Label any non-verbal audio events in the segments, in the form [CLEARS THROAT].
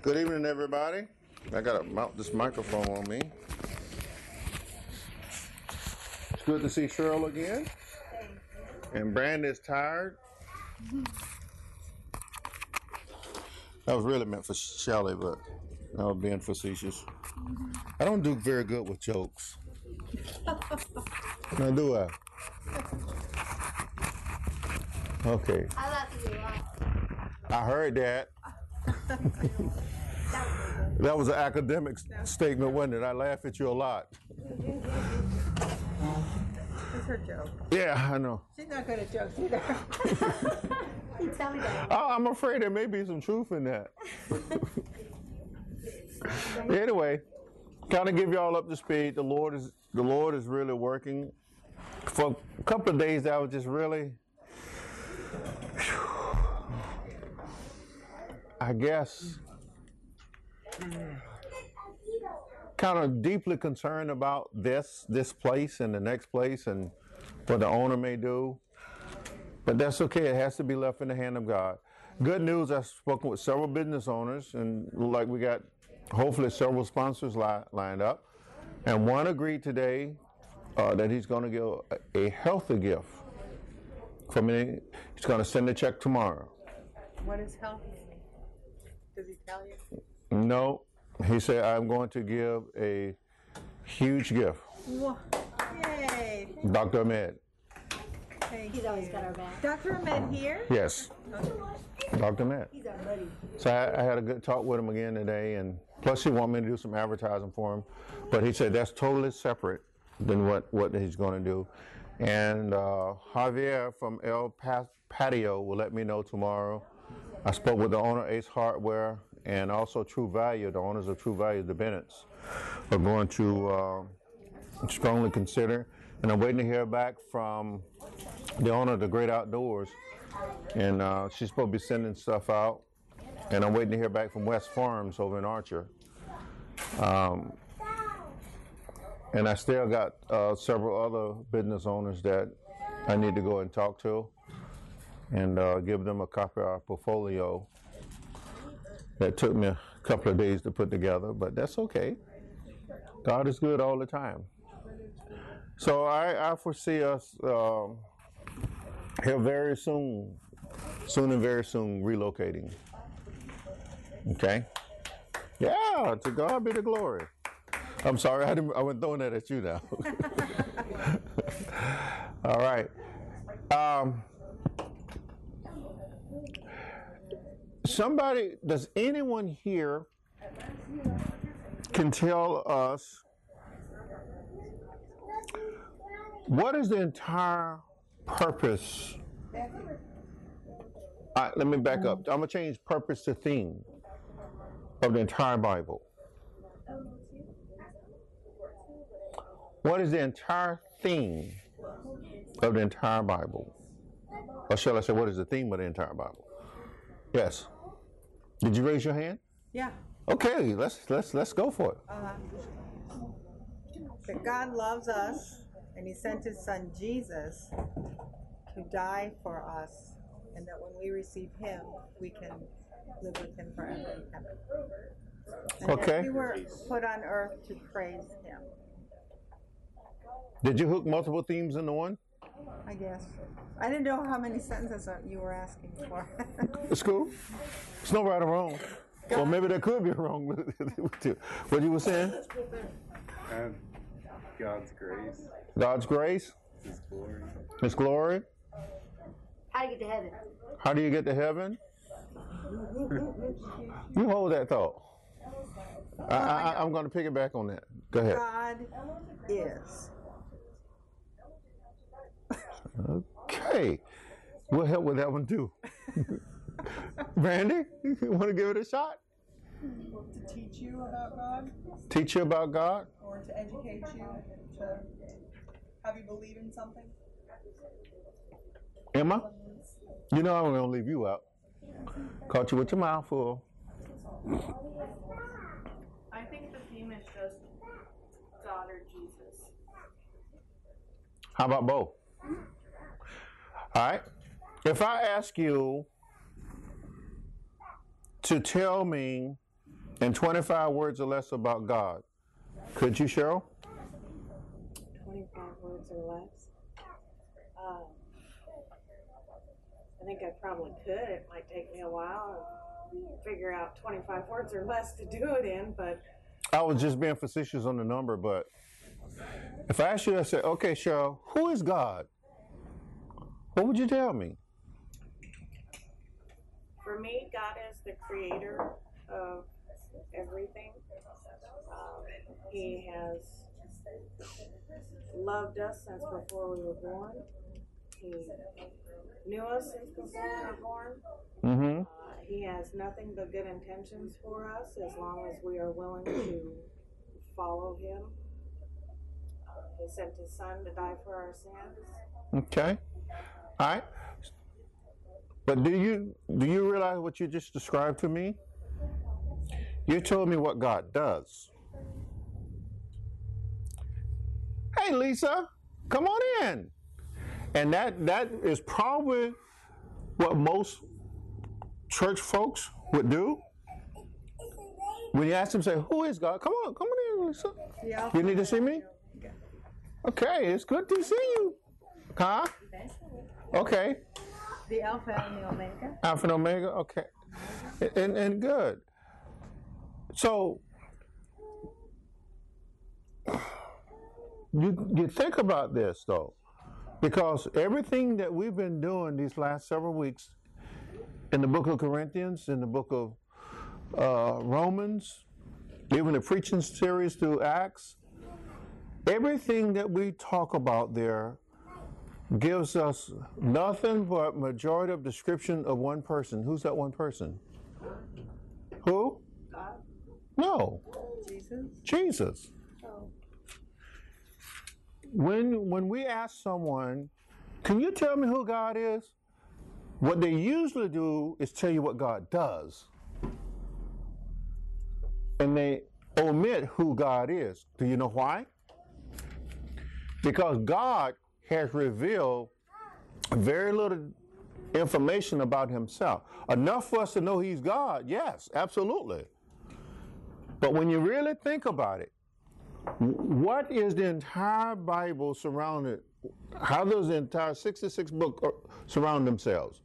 Good evening, everybody. I gotta mount this microphone on me. It's good to see Cheryl again. And Brandon's tired. That was really meant for Shelly, but I was being facetious. I don't do very good with jokes. [LAUGHS] Now, do I? Okay. I laugh you a lot. I heard that. That was an academic s- statement, wasn't it? I laugh at you a lot. It's her joke. Yeah, I know. She's not good at jokes either. [LAUGHS] You tell me that. Oh, I'm afraid there may be some truth in that. [LAUGHS] anyway, kind of give y'all up to speed. The Lord is the Lord is really working. For a couple of days, I was just really, I guess, kind of deeply concerned about this this place and the next place and what the owner may do. But that's okay. It has to be left in the hand of God. Good news, I've spoken with several business owners, and like we got hopefully several sponsors li- lined up. And one agreed today uh, that he's going to give a, healthy gift for me. He's going to send a check tomorrow. What is health? Does he tell you? No, he said, I'm going to give a huge gift. Wha- Yay! Dr. Ahmed. Thank He's always got our back. Dr. Ahmed here? Yes, Dr. Ahmed. He's our buddy. So I, I had a good talk with him again today, and plus he wanted me to do some advertising for him, but he said that's totally separate than what, what he's going to do. And uh, Javier from El Pa- Patio will let me know tomorrow. I spoke with the owner, Ace Hardware, and also True Value, the owners of True Value, the Bennetts, are going to uh, strongly consider. And I'm waiting to hear back from the owner of the Great Outdoors, and uh, she's supposed to be sending stuff out and I'm waiting to hear back from West Farms over in Archer. Um, and I still got uh, several other business owners that I need to go and talk to and uh, give them a copy of our portfolio that took me a couple of days to put together, but that's okay. God is good all the time. So I, I foresee us um here very soon, soon and very soon relocating. Okay. Yeah, to God be the glory. I'm sorry, I, didn't, I wasn't throwing that at you now. [LAUGHS] All right. Um, somebody, does anyone here can tell us what is the entire purpose? Right, let me back up. I'm gonna change purpose to theme of the entire Bible. What is the entire theme of the entire Bible? Or shall I say, what is the theme of the entire Bible? Yes. Did you raise your hand? Yeah. Okay, let's let's let's go for it. Uh, that God loves us and he sent his son Jesus to die for us and that when we receive him we can live with him forever in heaven. And Okay. we were put on earth to praise him, Did you hook multiple themes into one? I guess. I didn't know how many sentences you were asking for. [LAUGHS] It's cool. It's no right or wrong. Well, maybe there could be wrong with it. [LAUGHS] What you were saying? And God's grace, God's grace, His glory. His glory. How to get to heaven? How do you get to heaven? You hold that thought. I, I, I'm going to pick it back on that. Go ahead. God is. Okay. We'll help with that one too. [LAUGHS] Brandy, you want to give it a shot? to teach you about God Teach you about God? or to educate you, to have you believe in something. Emma? You know I'm going to leave you out. Caught you with your mouth full. I think the theme is just God or Jesus. How about both? All right. If I ask you to tell me in 25 words or less about God. Could you, Cheryl? 25 words or less. Um, I think I probably could. It might take me a while to figure out 25 words or less to do it in, but I was just being facetious on the number, but if I asked you, I said, okay, Cheryl, who is God? What would you tell me? for me, God is the creator of everything. Um, he has loved us since before we were born. He knew us since before we were born. Mm-hmm. Uh, he has nothing but good intentions for us as long as we are willing to follow him. Uh, he sent his son to die for our sins. Okay. All right. But do you do you realize what you just described to me? You told me what God does. Hey Lisa, come on in. And that that is probably what most church folks would do. When you ask them, say, "Who is God?" Come on, come on in, Lisa. You need to see me? Okay, it's good to see you. Huh? Okay. The Alpha and the Omega. Alpha and Omega. Okay, and and good. So you you think about this though, because everything that we've been doing these last several weeks in the book of Corinthians, in the book of uh, Romans, even the preaching series through Acts, everything that we talk about there gives us nothing but majority of description of one person. Who's that one person? Who? God. No, Jesus. Jesus. Oh, When when we ask someone, can you tell me who God is? What they usually do is tell you what God does. And they omit who God is. Do you know why? Because God has revealed very little information about himself. Enough for us to know he's God, yes, absolutely. But when you really think about it, what is the entire Bible surrounded? How does the entire 66 book uh, surround themselves?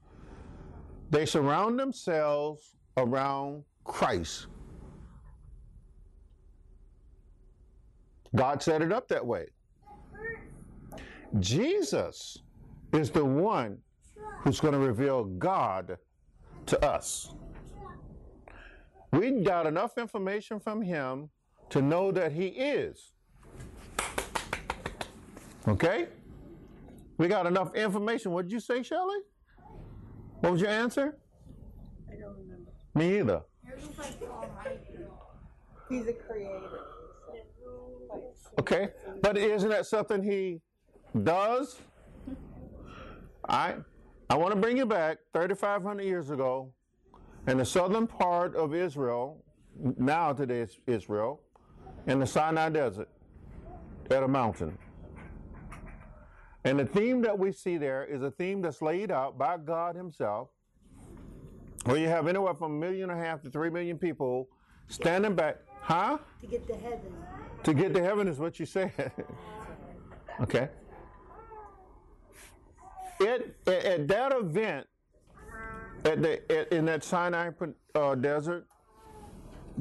They surround themselves around Christ. God set it up that way. Jesus is the one who's going to reveal God to us. We got enough information from him to know that he is. Okay? We got enough information. What did you say, Shelley? What was your answer? I don't remember. Me either. He's a creator. Okay? But isn't that something he does? I I want to bring you back 3,500 years ago in the southern part of Israel, now today's Israel, in the Sinai Desert, at a mountain. And the theme that we see there is a theme that's laid out by God Himself, where you have anywhere from a million and a half to three million people standing back. Huh? To get to heaven. To get to heaven is what you said. [LAUGHS] okay. It, at, at that event, at the, at, in that Sinai uh, desert,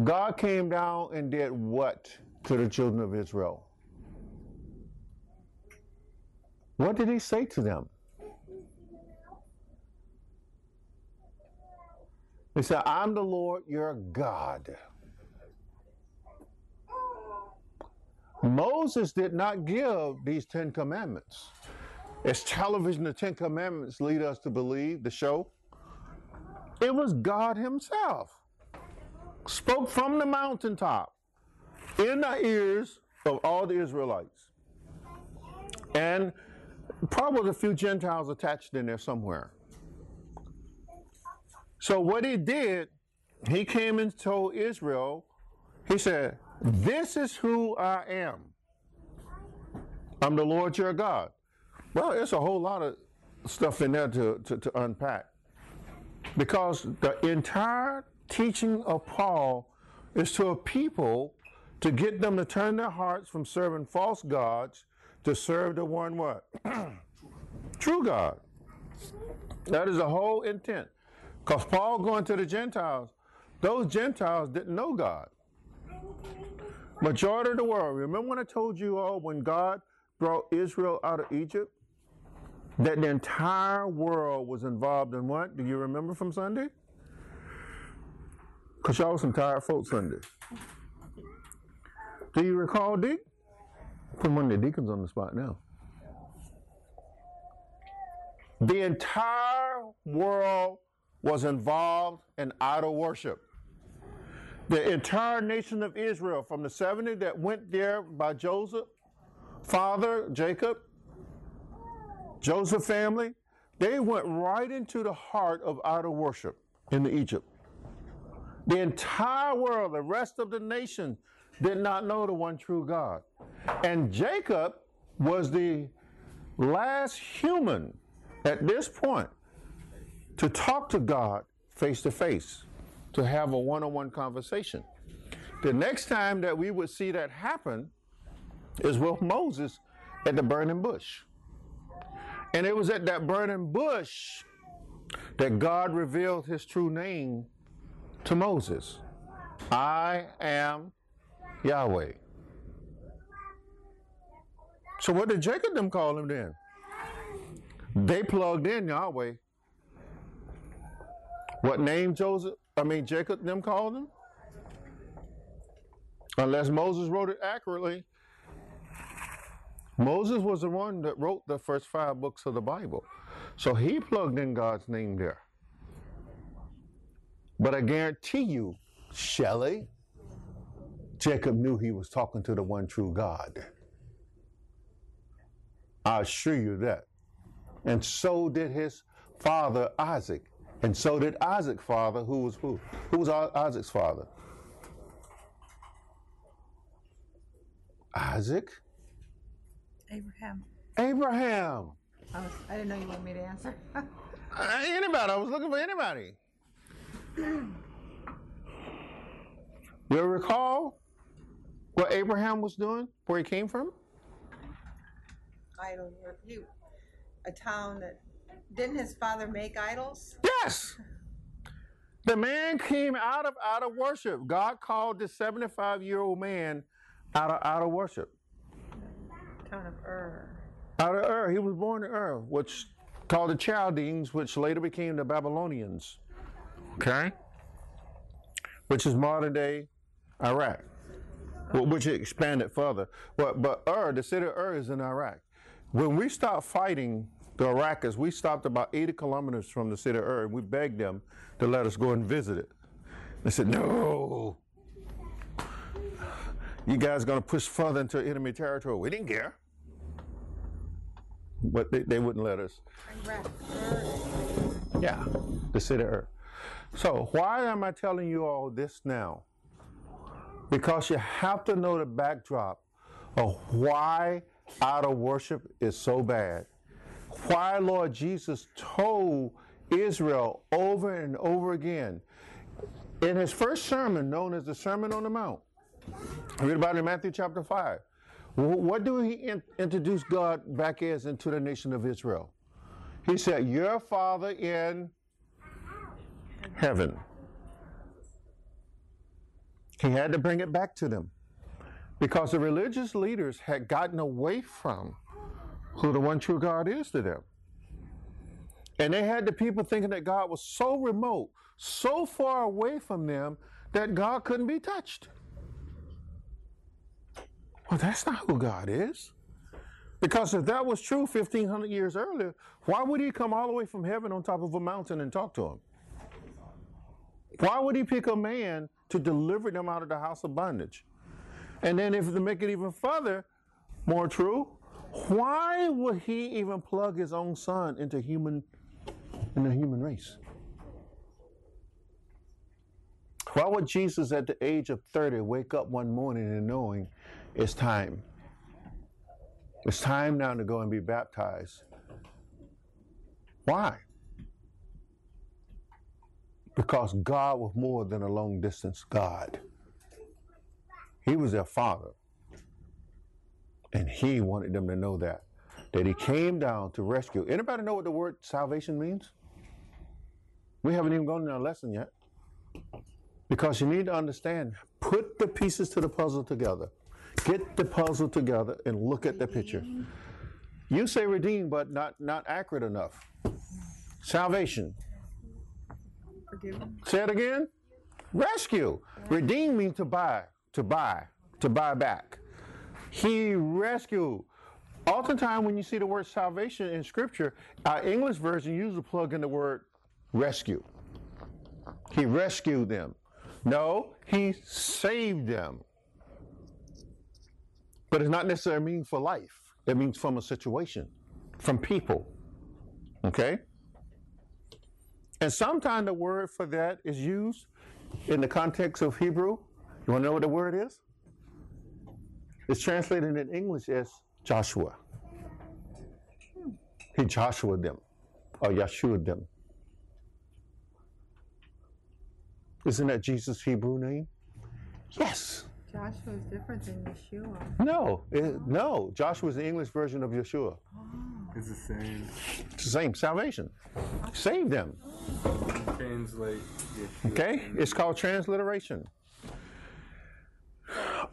God came down and did what to the children of Israel? What did he say to them? He said, I'm the Lord your God. Moses did not give these Ten Commandments. As television, the Ten Commandments lead us to believe, the show, it was God Himself. Spoke from the mountaintop in the ears of all the Israelites. And probably a few Gentiles attached in there somewhere. So what he did, he came and told Israel, he said, This is who I am. I'm the Lord your God. Well, it's a whole lot of stuff in there to, to, to unpack. Because the entire teaching of Paul is to a people to get them to turn their hearts from serving false gods to serve the one what? [CLEARS THROAT] True God. That is the whole intent. Because Paul going to the Gentiles, those Gentiles didn't know God. Majority of the world. Remember when I told you all when God brought Israel out of Egypt? That the entire world was involved in what? Do you remember from Sunday? Because y'all was some tired folks Sunday. Do you recall, Dick? Put one of the deacons on the spot now. The entire world was involved in idol worship. The entire nation of Israel, from the 70 that went there by Joseph, father Jacob, Joseph family, they went right into the heart of idol worship in Egypt. The entire world, the rest of the nation, did not know the one true God. And Jacob was the last human at this point to talk to God face to face, to have a one on one conversation. The next time that we would see that happen is with Moses at the burning bush. And it was at that burning bush that God revealed his true name to Moses I am Yahweh. So what did Jacob them call him then? They plugged in Yahweh. What name Joseph, I mean Jacob them called him? Unless Moses wrote it accurately. Moses was the one that wrote the first five books of the Bible. So he plugged in God's name there. But I guarantee you, Shelley, Jacob knew he was talking to the one true God. I assure you that. And so did his father Isaac. And so did Isaac's father, who was who? Who was Isaac's father? Isaac? Abraham. Abraham. I, was, I didn't know you wanted me to answer. [LAUGHS] Uh, anybody. I was looking for anybody. You recall what Abraham was doing, where he came from? Idol, he, a town that didn't his father make idols? Yes. The man came out of out of worship. God called this 75 year old man out of out of worship. Of Ur. Out of Ur. He was born in Ur, which called the Chaldeans, which later became the Babylonians. Okay? Which is modern day Iraq. Wh- Which expanded further. But but Ur, the city of Ur is in Iraq. When we stopped fighting the Iraqis, we stopped about 80 kilometers from the city of Ur. And we begged them to let us go and visit it. They said, no. You guys are going to push further into enemy territory. We didn't care. But they, they wouldn't let us. Yeah, the city of Ur. So why am I telling you all this now? Because you have to know the backdrop of why idol worship is so bad. Why Lord Jesus told Israel over and over again in his first sermon, known as the Sermon on the Mount. Read about it in Matthew chapter 5. Wh- What do he in- introduce God back as into the nation of Israel? He said, Your Father in heaven. He had to bring it back to them because the religious leaders had gotten away from who the one true God is to them. And they had the people thinking that God was so remote, so far away from them that God couldn't be touched. That's not who God is. Because if that was true 1500 years earlier, why would he come all the way from heaven on top of a mountain and talk to him? Why would he pick a man to deliver them out of the house of bondage? And then, if to make it even further more true, why would he even plug his own son into human in the human race? Why would Jesus, at the age of 30, wake up one morning and knowing it's time? It's time now to go and be baptized. Why? Because God was more than a long distance God. He was their father. And he wanted them to know that. That he came down to rescue. Anybody know what the word salvation means? We haven't even gone in our lesson yet. Because you need to understand, put the pieces to the puzzle together. Get the puzzle together and look at the picture. You say redeemed, but not, not accurate enough. Salvation. Forgiven. Say it again. Rescue. Redeem means to buy, to buy, to buy back. He rescued. Oftentimes, when you see the word salvation in Scripture, our English version usually plug in the word rescue. He rescued them. No, he saved them. But it's not necessarily mean for life. It means from a situation, from people. Okay? And sometimes the word for that is used in the context of Hebrew. You want to know what the word is? It's translated in English as Joshua. He Joshua them, or Yeshua them. Isn't that Jesus' Hebrew name? Yes. Joshua is different than Yeshua. No, it- no. is the English version of Yeshua. Oh. It's the same. It's the same salvation. Save them. Translate. Yeshua Okay? It's called transliteration.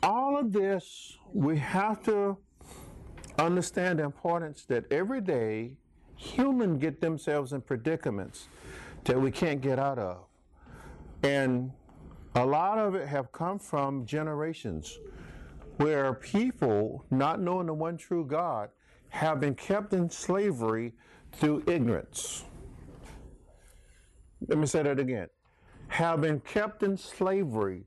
All of this, we have to understand the importance that every day humans get themselves in predicaments that we can't get out of. And a lot of it have come from generations where people, not knowing the one true God, have been kept in slavery through ignorance. Let me say that again. Have been kept in slavery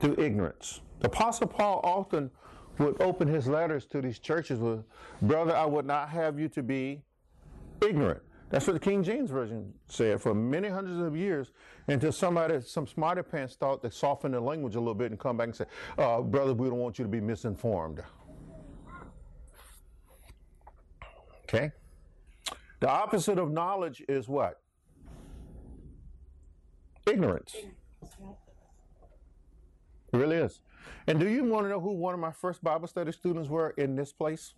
through ignorance. The Apostle Paul often would open his letters to these churches with, Brother, I would not have you to be ignorant. That's what the King James Version said for many hundreds of years until somebody, some smarter pants thought to soften the language a little bit and come back and say, uh, Brother, we don't want you to be misinformed. Okay? The opposite of knowledge is what? Ignorance. It really is. And do you want to know who one of my first Bible study students were in this place?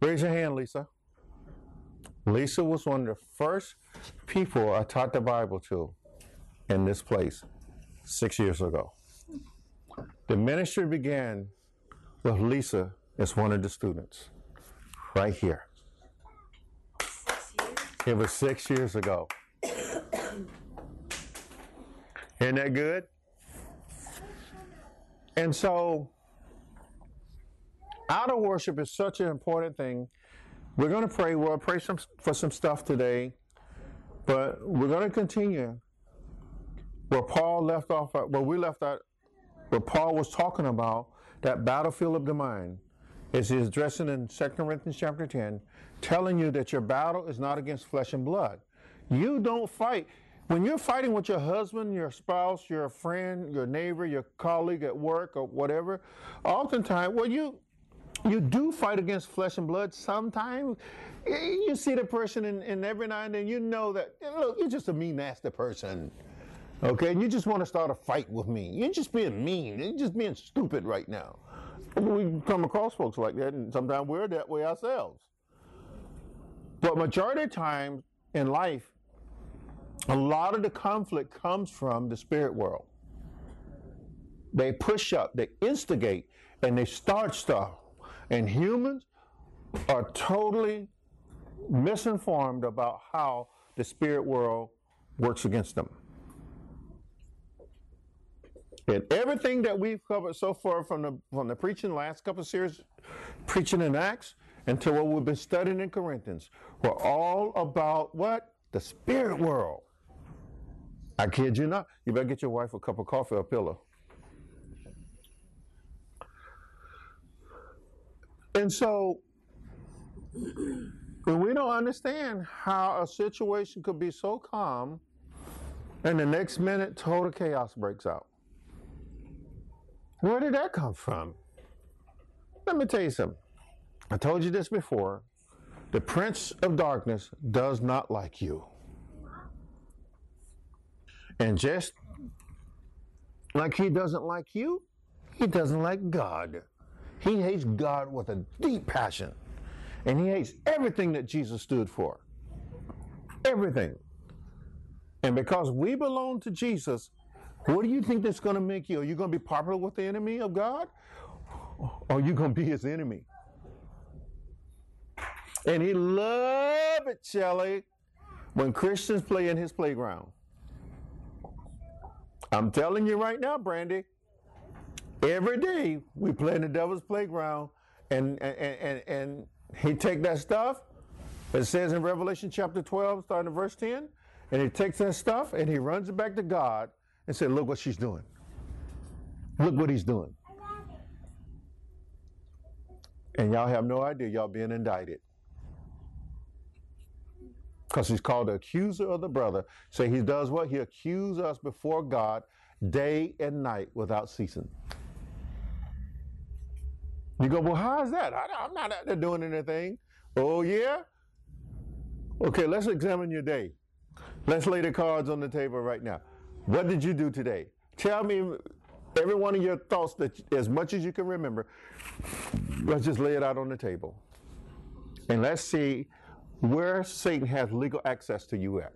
Raise your hand, Lisa. Lisa was one of the first people I taught the Bible to in this place six years ago. The ministry began with Lisa as one of the students, right here. It was six years ago. [COUGHS] Isn't that good? And so, outer worship is such an important thing. We're going to pray. We'll pray some, for some stuff today, but we're going to continue where Paul left off, uh, where we left out, where Paul was talking about that battlefield of the mind. Is he's addressing in 2 Corinthians chapter 10, telling you that your battle is not against flesh and blood. You don't fight. When you're fighting with your husband, your spouse, your friend, your neighbor, your colleague at work, or whatever, oftentimes, well, you you do fight against flesh and blood sometimes. You see the person, and, and every now and then you know that, look, you're just a mean, nasty person. Okay, and you just want to start a fight with me. You're just being mean. You're just being stupid right now. We come across folks like that, and sometimes we're that way ourselves. But majority of times in life, a lot of the conflict comes from the spirit world. They push up, they instigate, and they start stuff. And humans are totally misinformed about how the spirit world works against them. And everything that we've covered so far from the from the preaching last couple of series, preaching in Acts, until what we've been studying in Corinthians, were all about what? The spirit world. I kid you not. You better get your wife a cup of coffee or a pillow. And so, when we don't understand how a situation could be so calm, and the next minute total chaos breaks out. Where did that come from? Let me tell you something. I told you this before. The prince of darkness does not like you. And just like he doesn't like you, He doesn't like God. He hates God with a deep passion. And he hates everything that Jesus stood for. Everything. And because we belong to Jesus, what do you think that's going to make you? Are you going to be popular with the enemy of God? Or are you going to be his enemy? And he loved it, Shelley, when Christians play in his playground. I'm telling you right now, Brandy, every day we play in the devil's playground and and, and, and he take that stuff, it says in Revelation chapter 12, starting in verse 10, and he takes that stuff and he runs it back to God and said, look what she's doing. Look what he's doing. And y'all have no idea y'all being indicted. Because he's called the accuser of the brother. So he does what? He accuses us before God day and night without ceasing. You go, well, how is that? I, I'm not out there doing anything. Oh, yeah? Okay, let's examine your day. Let's lay the cards on the table right now. What did you do today? Tell me every one of your thoughts that as much as you can remember. Let's just lay it out on the table. And let's see where Satan has legal access to you at.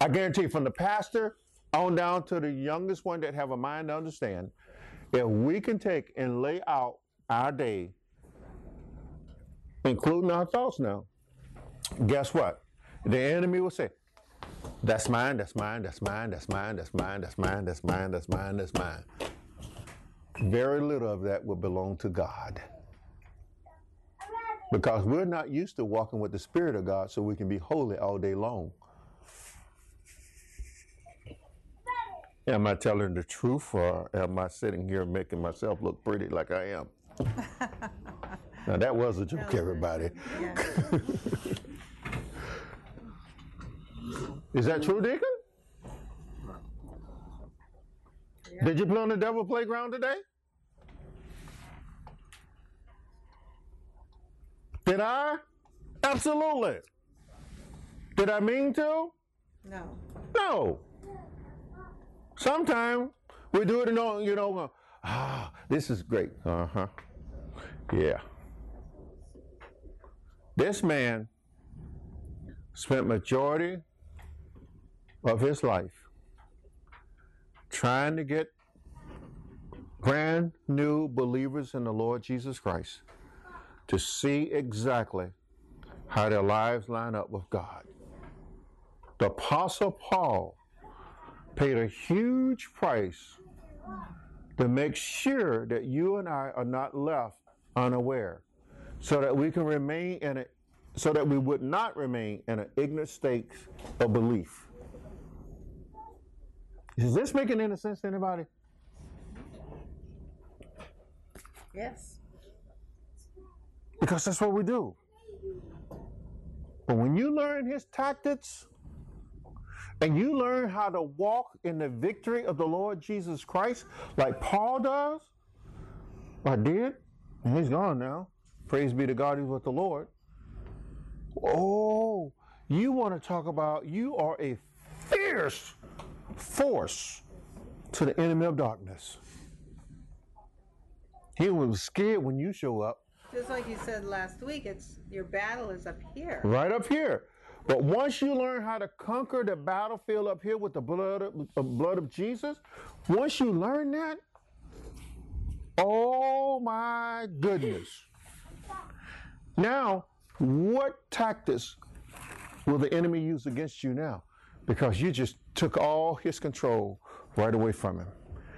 I guarantee you, from the pastor on down to the youngest one that have a mind to understand, if we can take and lay out our day, including our thoughts now, guess what? The enemy will say, that's mine, that's mine, that's mine, that's mine, that's mine, that's mine, that's mine, that's mine, that's mine. Very little of that will belong to God. Because we're not used to walking with the Spirit of God so we can be holy all day long. Am I telling the truth or am I sitting here making myself look pretty like I am? [LAUGHS] now, that was a joke, everybody. Is that true, Deacon? Did you play on the devil playground today? Did I? Absolutely. Did I mean to? No. No. Sometimes we do it and know, you know, uh, ah, this is great. Uh huh. Yeah. This man spent majority of his life trying to get brand new believers in the Lord Jesus Christ to see exactly how their lives line up with God. The Apostle Paul paid a huge price to make sure that you and I are not left unaware so that we can remain in a so that we would not remain in an ignorant state of belief. Is this making any sense to anybody? Yes. Because that's what we do. But when you learn his tactics and you learn how to walk in the victory of the Lord Jesus Christ, like Paul does, I did, and he's gone now. Praise be to God, he's with the Lord. Oh, you want to talk about you are a fierce force to the enemy of darkness. He was scared when you show up. Just like you said last week, it's your battle is up here. right up here. But once you learn how to conquer the battlefield up here with the blood of, uh, blood of Jesus, once you learn that, oh my goodness. Now, what tactics will the enemy use against you now? Because you just took all his control right away from him.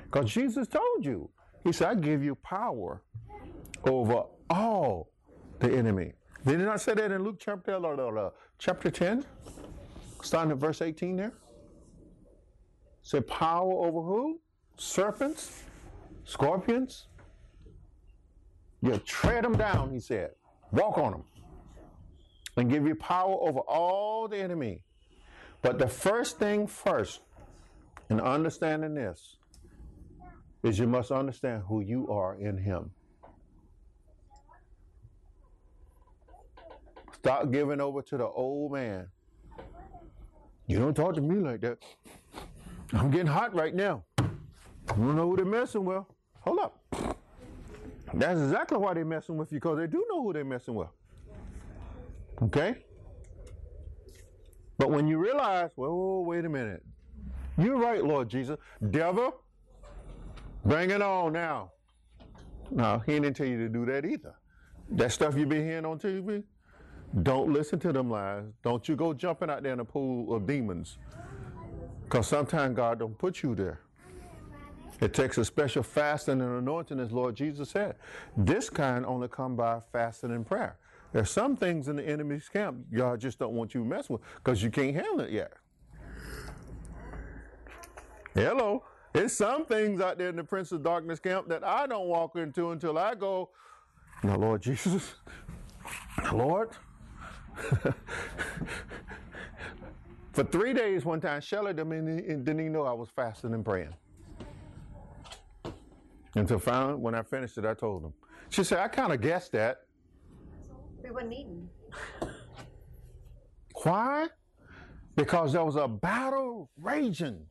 Because Jesus told you, He said, I give you power over all the enemy. Did he not say that in Luke chapter, la, la, la, chapter 10? Starting at verse 18 there? Say power over who? Serpents? Scorpions? You tread them down, he said. Walk on them. And give you power over all the enemy. But the first thing first, in understanding this, is you must understand who you are in him. Stop giving over to the old man. You don't talk to me like that. I'm getting hot right now. You don't know who they're messing with. Hold up. That's exactly why they're messing with you, because they do know who they're messing with. Okay? But when you realize, well, wait a minute. You're right, Lord Jesus. Devil, bring it on now. No, he didn't tell you to do that either. That stuff you've been hearing on TV, don't listen to them lies. Don't you go jumping out there in a pool of demons. Because sometimes God don't put you there. It takes a special fasting and anointing, as Lord Jesus said. This kind only come by fasting and prayer. There's some things in the enemy's camp God just don't want you to mess with because you can't handle it yet. Hello. There's some things out there in the Prince of Darkness camp that I don't walk into until I go, now, Lord Jesus, Lord. [LAUGHS] For three days, one time, Shelley didn't didn't even know I was fasting and praying. Until finally, when I finished it, I told him. She said, I kind of guessed that. We wasn't eating. Why? Because there was a battle raging.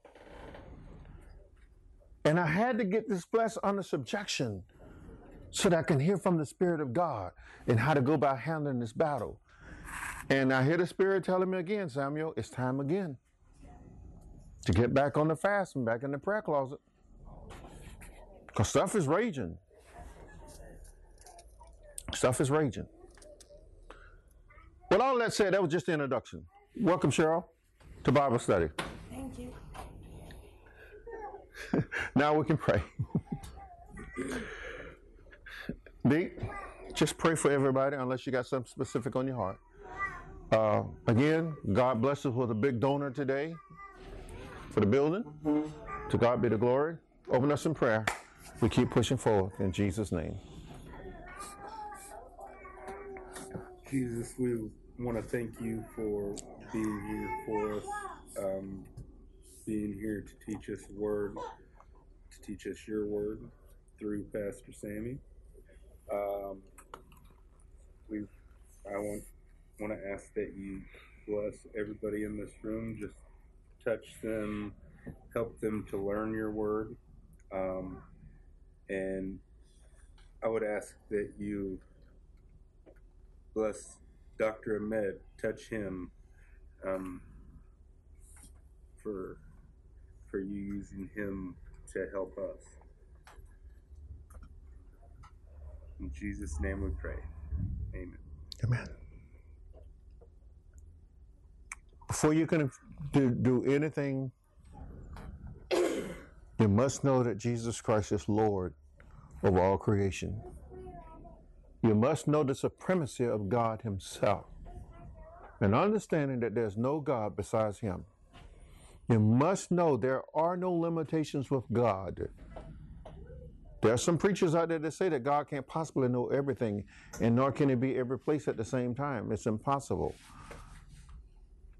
And I had to get this flesh under subjection so that I can hear from the Spirit of God and how to go about handling this battle. And I hear the Spirit telling me again, Samuel, it's time again to get back on the fast and back in the prayer closet. Because stuff is raging. Stuff is raging. With all that said, that was just the introduction. Welcome, Cheryl, to Bible study. Thank you. [LAUGHS] now we can pray. [LAUGHS] Dee, just pray for everybody unless you got something specific on your heart. Uh, again, God bless us with a big donor today for the building. To God be the glory. Open us in prayer. We keep pushing forward in Jesus' name. Jesus, we want to thank you for being here for us, um, being here to teach us word, to teach us your word through Pastor Sammy. Um, we, I want want to ask that you bless everybody in this room, just touch them, help them to learn your word, um, and I would ask that you bless Dr. Ahmed, touch him um, for for you using him to help us. In Jesus' name we pray. Amen. Amen. Before you can do, do anything, you must know that Jesus Christ is Lord of all creation. You must know the supremacy of God Himself and understanding that there's no God besides Him. You must know there are no limitations with God. There are some preachers out there that say that God can't possibly know everything, and nor can He be every place at the same time. It's impossible.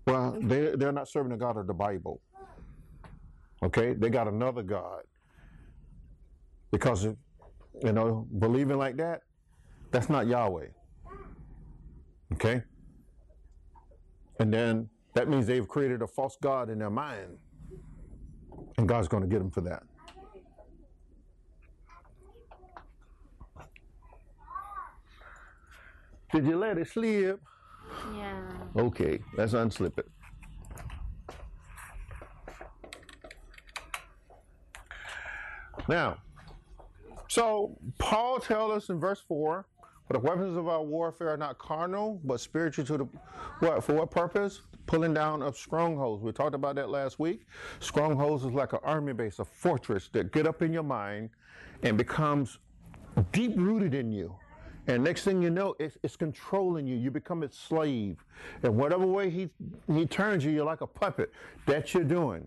Well, they, they're not serving the God of the Bible. Okay? They got another God. Because, you know, believing like that, that's not Yahweh. Okay? And then that means they've created a false God in their mind. And God's going to get them for that. Did you let it slip? Yeah. Okay, let's unslip it. Now, so Paul tells us in verse 4 for the weapons of our warfare are not carnal, but spiritual to the what for what purpose? Pulling down of strongholds. We talked about that last week. Strongholds is like an army base, a fortress that get up in your mind and becomes deep rooted in you. And next thing you know, it's, it's controlling you. You become its slave. And whatever way he, he turns you, you're like a puppet. That you're doing.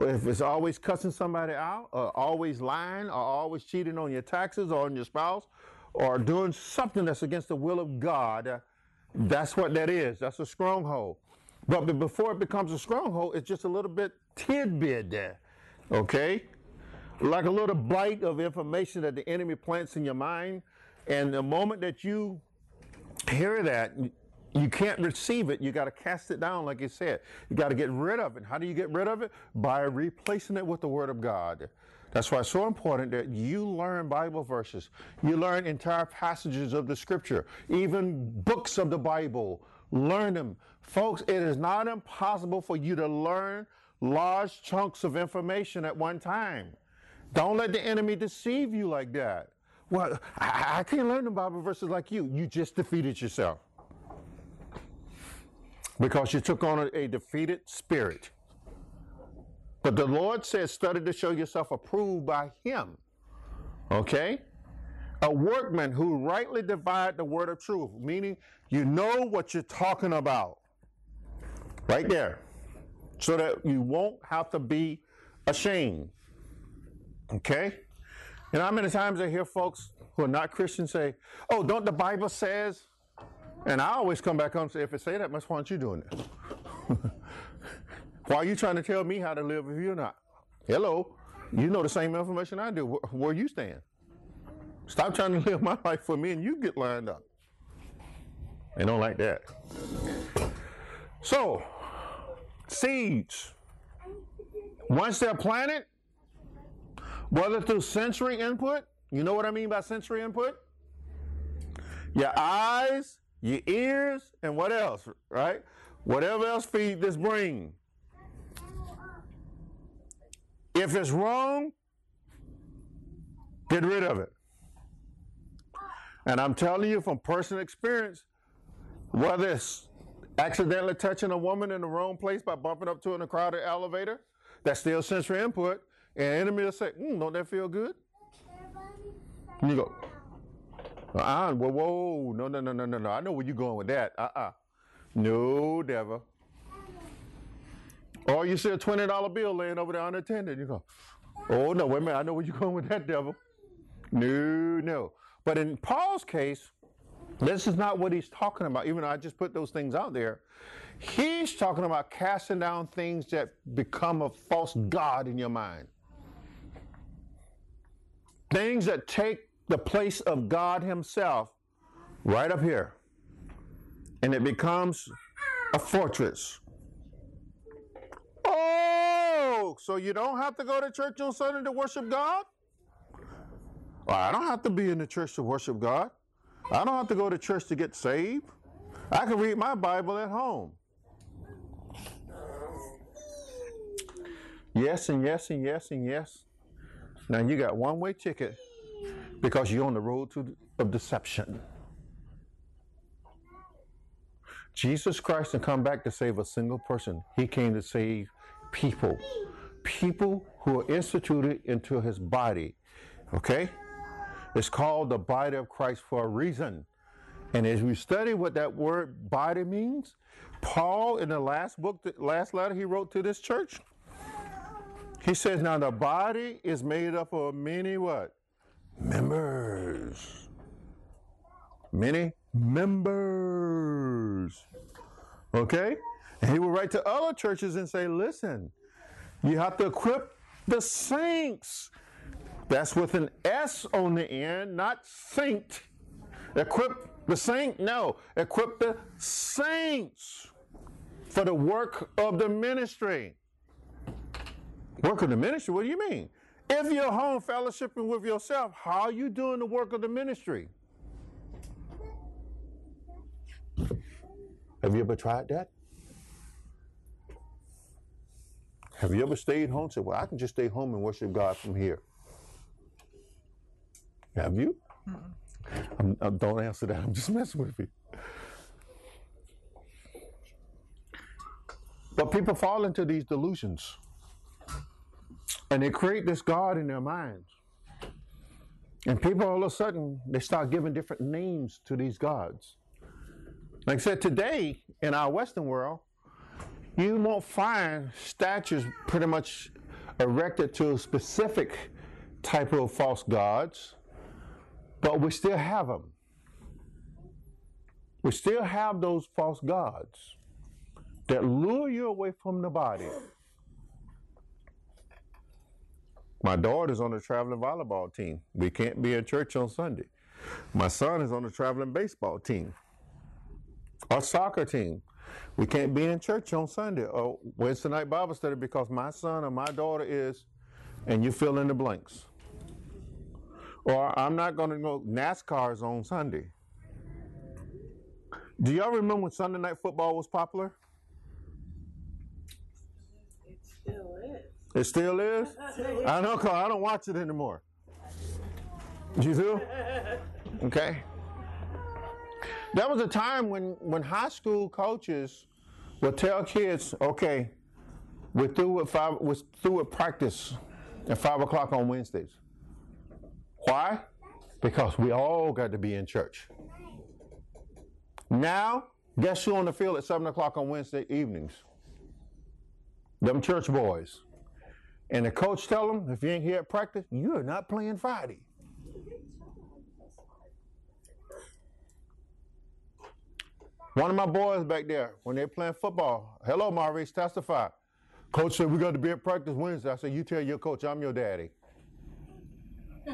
If it's always cussing somebody out, or always lying, or always cheating on your taxes or on your spouse, or doing something that's against the will of God, that's what that is. That's a stronghold. But before it becomes a stronghold, it's just a little bit tidbit there. Okay? Like a little bite of information that the enemy plants in your mind. And the moment that you hear that, you can't receive it. You got to cast it down, like you said. You got to get rid of it. How do you get rid of it? By replacing it with the Word of God. That's why it's so important that you learn Bible verses. You learn entire passages of the scripture, even books of the Bible. Learn them. Folks, it is not impossible for you to learn large chunks of information at one time. Don't let the enemy deceive you like that. Well, I, I can't learn the Bible verses like you. You just defeated yourself because you took on a, a defeated spirit. But the Lord says, study to show yourself approved by Him. Okay? A workman who rightly divide the word of truth, meaning you know what you're talking about. Right there. So that you won't have to be ashamed. Okay? You know how many times I hear folks who are not Christians say, Oh, don't the Bible says? And I always come back home and say, if it say that much, why aren't you doing it? [LAUGHS] why are you trying to tell me how to live if you're not? Hello. You know the same information I do. Where, where you stand? Stop trying to [LAUGHS] live my life for me and you get lined up. They don't like that. So, seeds. Once they're planted, whether through sensory input, you know what I mean by sensory input? Your eyes, your ears, and what else, right? Whatever else feed this brain. If it's wrong, get rid of it. And I'm telling you from personal experience, whether it's accidentally touching a woman in the wrong place by bumping up to her in a crowded elevator, that's still sensory input. And enemy will say, mm, don't that feel good? And you go, uh-uh, whoa, whoa, no, no, no, no, no, no. I know where you're going with that. Uh-uh. No, devil. Or you see a $20 bill laying over there unattended. You go, oh, no, wait a minute. I know where you're going with that, devil. No, no. But in Paul's case, this is not what he's talking about, even though I just put those things out there. He's talking about casting down things that become a false God in your mind. Things that take the place of God Himself right up here. And it becomes a fortress. Oh, so you don't have to go to church on Sunday to worship God? Well, I don't have to be in the church to worship God. I don't have to go to church to get saved. I can read my Bible at home. Yes, and yes, and yes, and yes. Now you got one way ticket because you're on the road to of deception. Jesus Christ didn't come back to save a single person. He came to save people. People who are instituted into his body. Okay? It's called the body of Christ for a reason. And as we study what that word body means, Paul in the last book, the last letter he wrote to this church, he says, now the body is made up of many what? Members. Many members. Okay? And he will write to other churches and say, listen, you have to equip the saints. That's with an S on the end, not saint. Equip the saint? No. Equip the saints for the work of the ministry. Work of the ministry? What do you mean? If you're home fellowshipping with yourself, how are you doing the work of the ministry? Have you ever tried that? Have you ever stayed home and said, Well, I can just stay home and worship God from here? Have you? I'm, I don't answer that. I'm just [LAUGHS] messing with you. But people fall into these delusions and they create this God in their minds. And people all of a sudden, they start giving different names to these gods. Like I said, today in our Western world, you won't find statues pretty much erected to a specific type of false gods, but we still have them. We still have those false gods that lure you away from the body. My daughter's on the traveling volleyball team. We can't be in church on Sunday. My son is on the traveling baseball team. Our soccer team. We can't be in church on Sunday or Wednesday night Bible study because my son or my daughter is and you fill in the blanks. Or I'm not going to go NASCAR's on Sunday. Do y'all remember when Sunday night football was popular? It still is. It still is? I know, cause I don't watch it anymore. You do? Okay. That was a time when, when high school coaches would tell kids, okay, we're through with five we're through with practice at five o'clock on Wednesdays. Why? Because we all got to be in church. Now, guess who on the field at seven o'clock on Wednesday evenings? Them church boys. And the coach tell them, if you ain't here at practice, you're not playing Friday. One of my boys back there, when they're playing football, hello, Maurice, testify. Coach said we got to be at practice Wednesday. I said, you tell your coach I'm your daddy. [LAUGHS]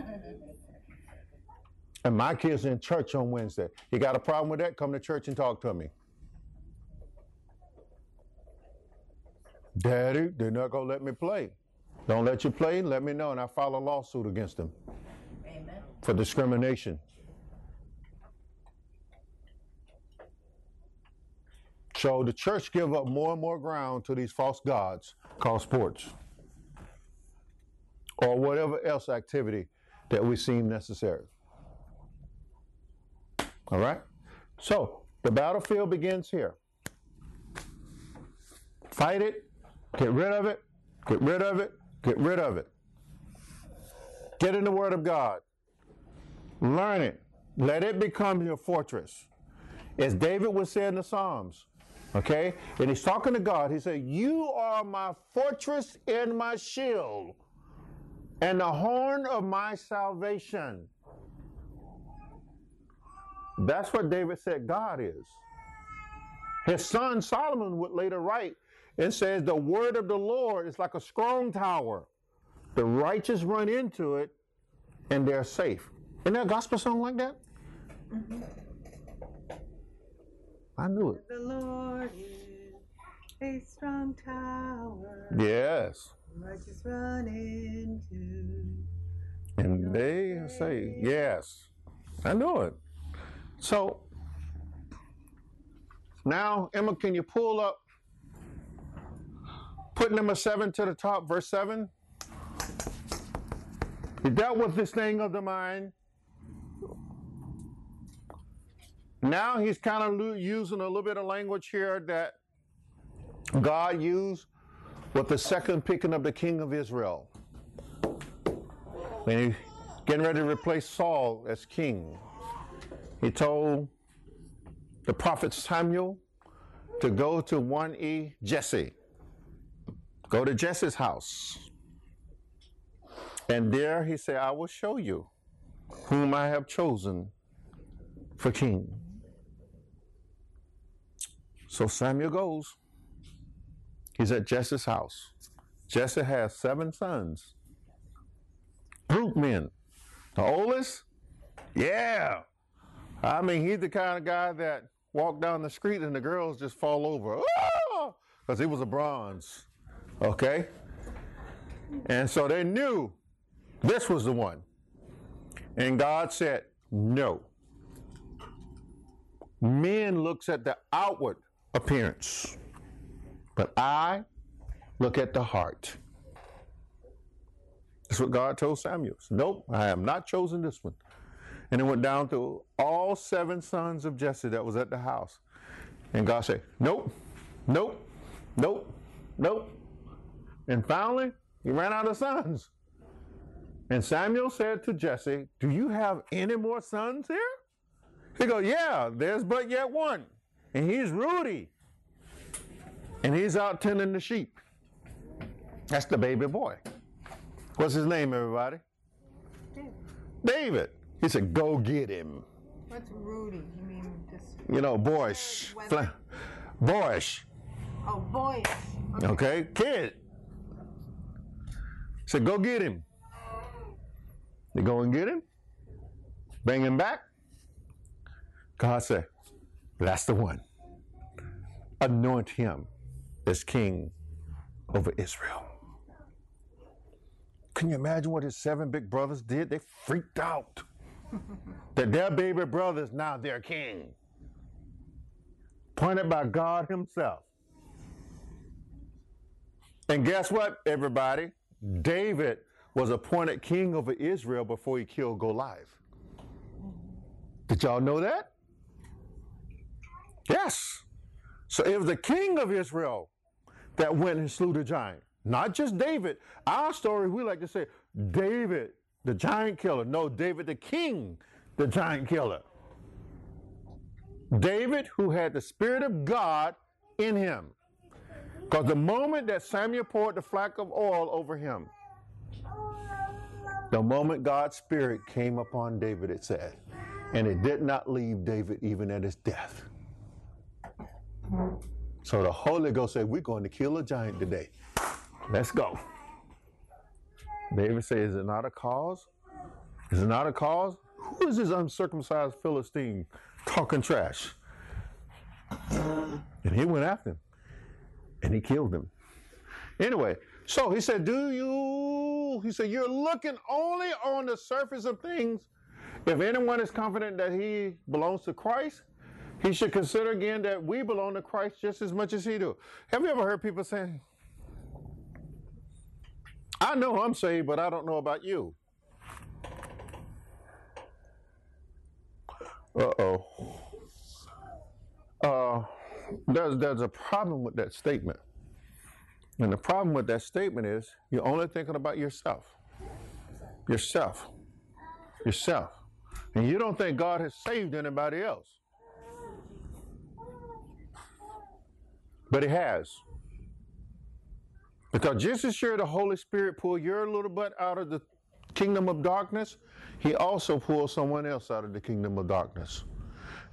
and my kids in church on Wednesday. You got a problem with that? Come to church and talk to me. Daddy, they're not gonna let me play. Don't let you play, let me know, and I file a lawsuit against them. Amen. For discrimination. So the church give up more and more ground to these false gods called sports. Or whatever else activity that we seem necessary. All right? So the battlefield begins here. Fight it, get rid of it, get rid of it, get rid of it. Get in the Word of God. Learn it. Let it become your fortress. As David would say in the Psalms, okay? And he's talking to God. He said, You are my fortress and my shield and the horn of my salvation. That's what David said God is. His son Solomon would later write and says, The word of the Lord is like a strong tower. The righteous run into it and they're safe. Isn't there a gospel song like that? Mm-hmm. I knew it. The Lord is a strong tower. Yes. Righteous run into. And they say, Yes. I know it. So now, Emma, can you pull up, put number seven to the top, verse seven? He dealt with this thing of the mind. Now he's kind of using a little bit of language here that God used with the second picking of the king of Israel. When he getting ready to replace Saul as king, he told the prophet Samuel to go to 1E Jesse. Go to Jesse's house. And there he said, I will show you whom I have chosen for king. So Samuel goes. He's at Jesse's house. Jesse has seven sons, brute men. The oldest, yeah. I mean, he's the kind of guy that walk down the street and the girls just fall over. Oh! Because he was a bronze. Okay? And so they knew this was the one. And God said, no. Men looks at the outward appearance, but I look at the heart. That's what God told Samuel. Nope, I have not chosen this one. And it went down to all seven sons of Jesse that was at the house. And God said, Nope, nope, nope, nope. And finally, he ran out of sons. And Samuel said to Jesse, Do you have any more sons here? He goes, Yeah, there's but yet one. And he's Rudy. And he's out tending the sheep. That's the baby boy. What's his name, everybody? David. David. He said, Go get him. What's Rudy? You mean just. You know, boyish. Boyish. Oh, boyish. Okay. Okay? Kid. Said, Go get him. They go and get him, bring him back. God said, That's the one. Anoint him as king over Israel. Can you imagine what his seven big brothers did? They freaked out [LAUGHS] that their baby brother is now their king, appointed by God Himself. And guess what, everybody? David was appointed king over Israel before he killed Goliath. Did y'all know that? Yes. So it was the king of Israel that went and slew the giant. Not just David. Our story, we like to say, David, the giant killer. No, David, the king, the giant killer. David, who had the Spirit of God in him. Because the moment that Samuel poured the flack of oil over him, the moment God's Spirit came upon David, it said, and it did not leave David even at his death. So the Holy Ghost said, We're going to kill a giant today. Let's go. David said, Is it not a cause? Is it not a cause? Who is this uncircumcised Philistine talking trash? And he went after him and he killed him. Anyway, so he said, Do you? He said, You're looking only on the surface of things. If anyone is confident that he belongs to Christ, he should consider again that we belong to Christ just as much as he do. Have you ever heard people say, I know I'm saved, but I don't know about you? Uh-oh. Uh, there's, there's a problem with that statement. And the problem with that statement is you're only thinking about yourself. Yourself. Yourself. And you don't think God has saved anybody else. But He has. Because just as sure the Holy Spirit pulled your little butt out of the kingdom of darkness, He also pulled someone else out of the kingdom of darkness.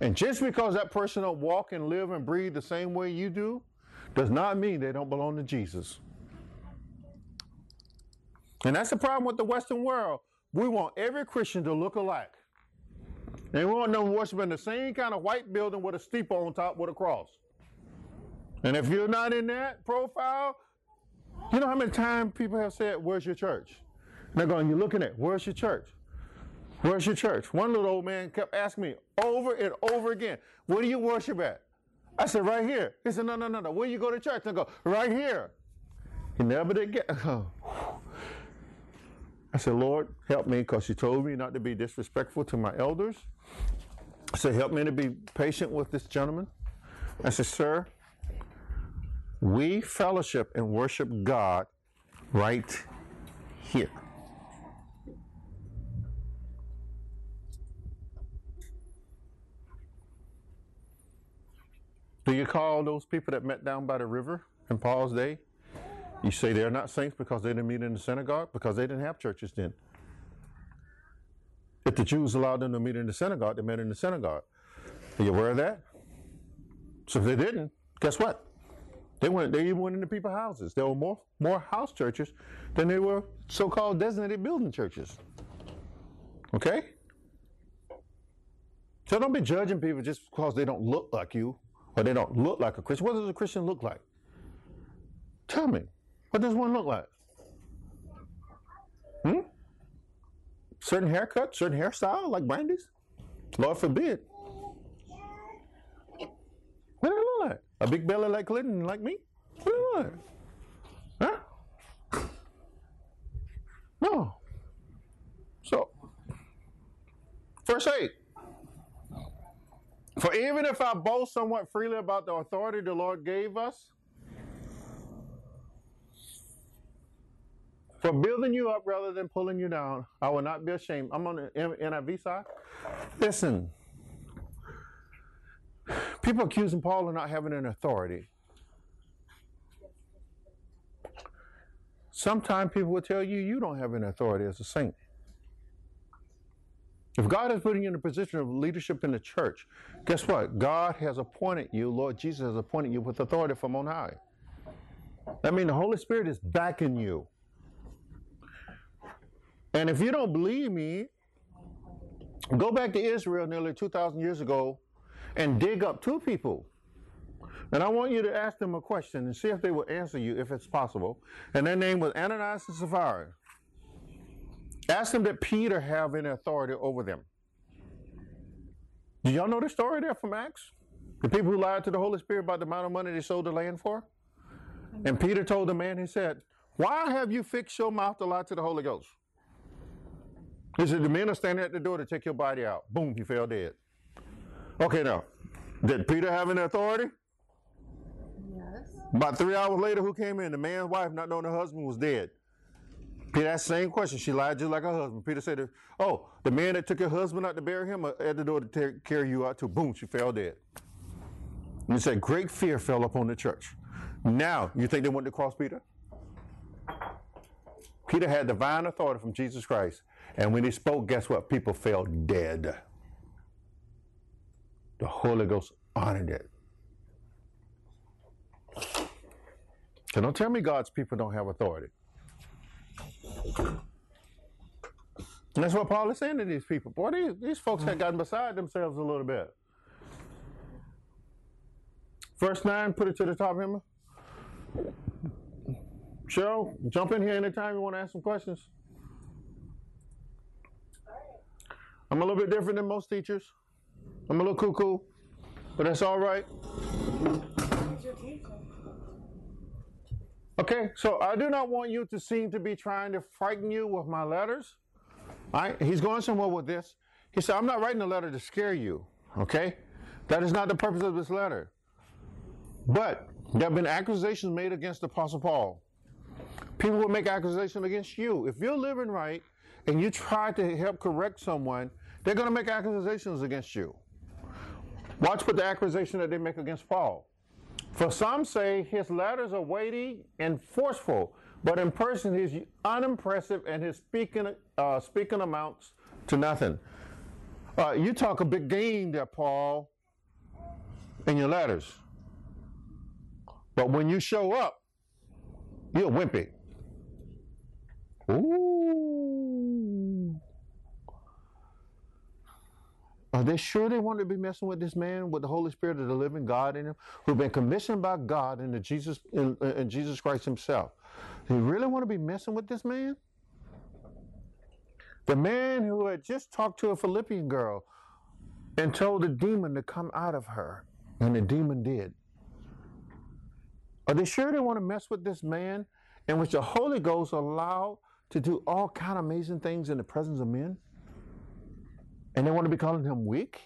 And just because that person don't walk and live and breathe the same way you do, does not mean they don't belong to Jesus. And that's the problem with the Western world. We want every Christian to look alike. And we want them worshiping the same kind of white building with a steeple on top with a cross. And if you're not in that profile, you know how many times people have said, Where's your church? And they're going, You're looking at, Where's your church? Where's your church? One little old man kept asking me over and over again, Where do you worship at? I said, Right here. He said, No, no, no, no. Where do you go to church? I go, Right here. He never did get. [LAUGHS] I said, Lord, help me, because you told me not to be disrespectful to my elders. I said, Help me to be patient with this gentleman. I said, Sir, we fellowship and worship God right here. Do you call those people that met down by the river in Paul's day? You say they're not saints because they didn't meet in the synagogue? Because they didn't have churches then. If the Jews allowed them to meet in the synagogue, they met in the synagogue. Are you aware of that? So if they didn't, guess what? They went. They even went into people's houses. There were more more house churches than there were so-called designated building churches. Okay. So don't be judging people just because they don't look like you or they don't look like a Christian. What does a Christian look like? Tell me. What does one look like? Hmm? Certain haircut, certain hairstyle, like Brandy's? Lord forbid. What do it look like? A big belly like Clinton, like me? What do it look like? Huh? No. So, verse 8. For even if I boast somewhat freely about the authority the Lord gave us, for building you up rather than pulling you down, I will not be ashamed. I'm on the NIV side. Listen, people accusing Paul of not having an authority. Sometimes people will tell you you don't have an authority as a saint. If God is putting you in a position of leadership in the church, guess what? God has appointed you, Lord Jesus has appointed you with authority from on high. That means the Holy Spirit is backing you. And if you don't believe me, go back to Israel nearly 2,000 years ago and dig up two people. And I want you to ask them a question and see if they will answer you if it's possible. And their name was Ananias and Sapphira. Ask them that Peter have any authority over them. Do y'all know the story there from Acts? The people who lied to the Holy Spirit about the amount of money they sold the land for? And Peter told the man, he said, Why have you fixed your mouth to lie to the Holy Ghost? He said, The men are standing at the door to take your body out. Boom, he fell dead. Okay, now, did Peter have any authority? Yes. About three hours later, who came in? The man's wife, not knowing her husband was dead. Peter asked the same question. She lied just like her husband. Peter said, Oh, the man that took your husband out to bury him uh, at the door to take, carry you out to, boom, she fell dead. And he said, Great fear fell upon the church. Now, you think they went to cross Peter? Peter had divine authority from Jesus Christ. And when he spoke, guess what? People fell dead. The Holy Ghost honored it. So don't tell me God's people don't have authority. That's what Paul is saying to these people. Boy, these, these folks had gotten beside themselves a little bit. Verse 9, put it to the top, Emma. Cheryl, jump in here anytime you want to ask some questions. I'm a little bit different than most teachers. I'm a little cuckoo, but that's all right. Okay, so I do not want you to seem to be trying to frighten you with my letters. All right, he's going somewhere with this. He said, I'm not writing a letter to scare you. Okay, that is not the purpose of this letter. But there have been accusations made against Apostle Paul. People will make accusations against you. If you're living right and you try to help correct someone, they're going to make accusations against you. Watch what the accusation that they make against Paul. For some say his letters are weighty and forceful, but in person he's unimpressive and his speaking uh, speaking amounts to nothing. Uh, you talk a big game there, Paul, in your letters. But when you show up, you're wimpy. Ooh. Are they sure they want to be messing with this man with the Holy Spirit of the living God in him, who've been commissioned by God into Jesus in, in Jesus Christ Himself? Do you really want to be messing with this man? The man who had just talked to a Philippian girl and told the demon to come out of her, and the demon did. Are they sure they want to mess with this man in which the Holy Ghost allowed to do all kind of amazing things in the presence of men? And they want to be calling him weak?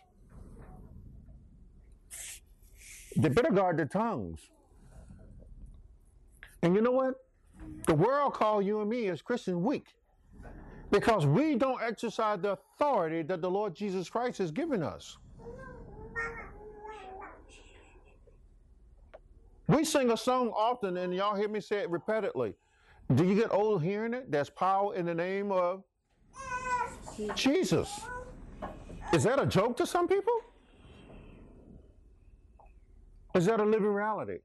They better guard their tongues. And you know what? The world call you and me as Christians weak because we don't exercise the authority that the Lord Jesus Christ has given us. We sing a song often, and y'all hear me say it repeatedly. Do you get old hearing it? There's power in the name of Jesus. Is that a joke to some people? Is that a living reality?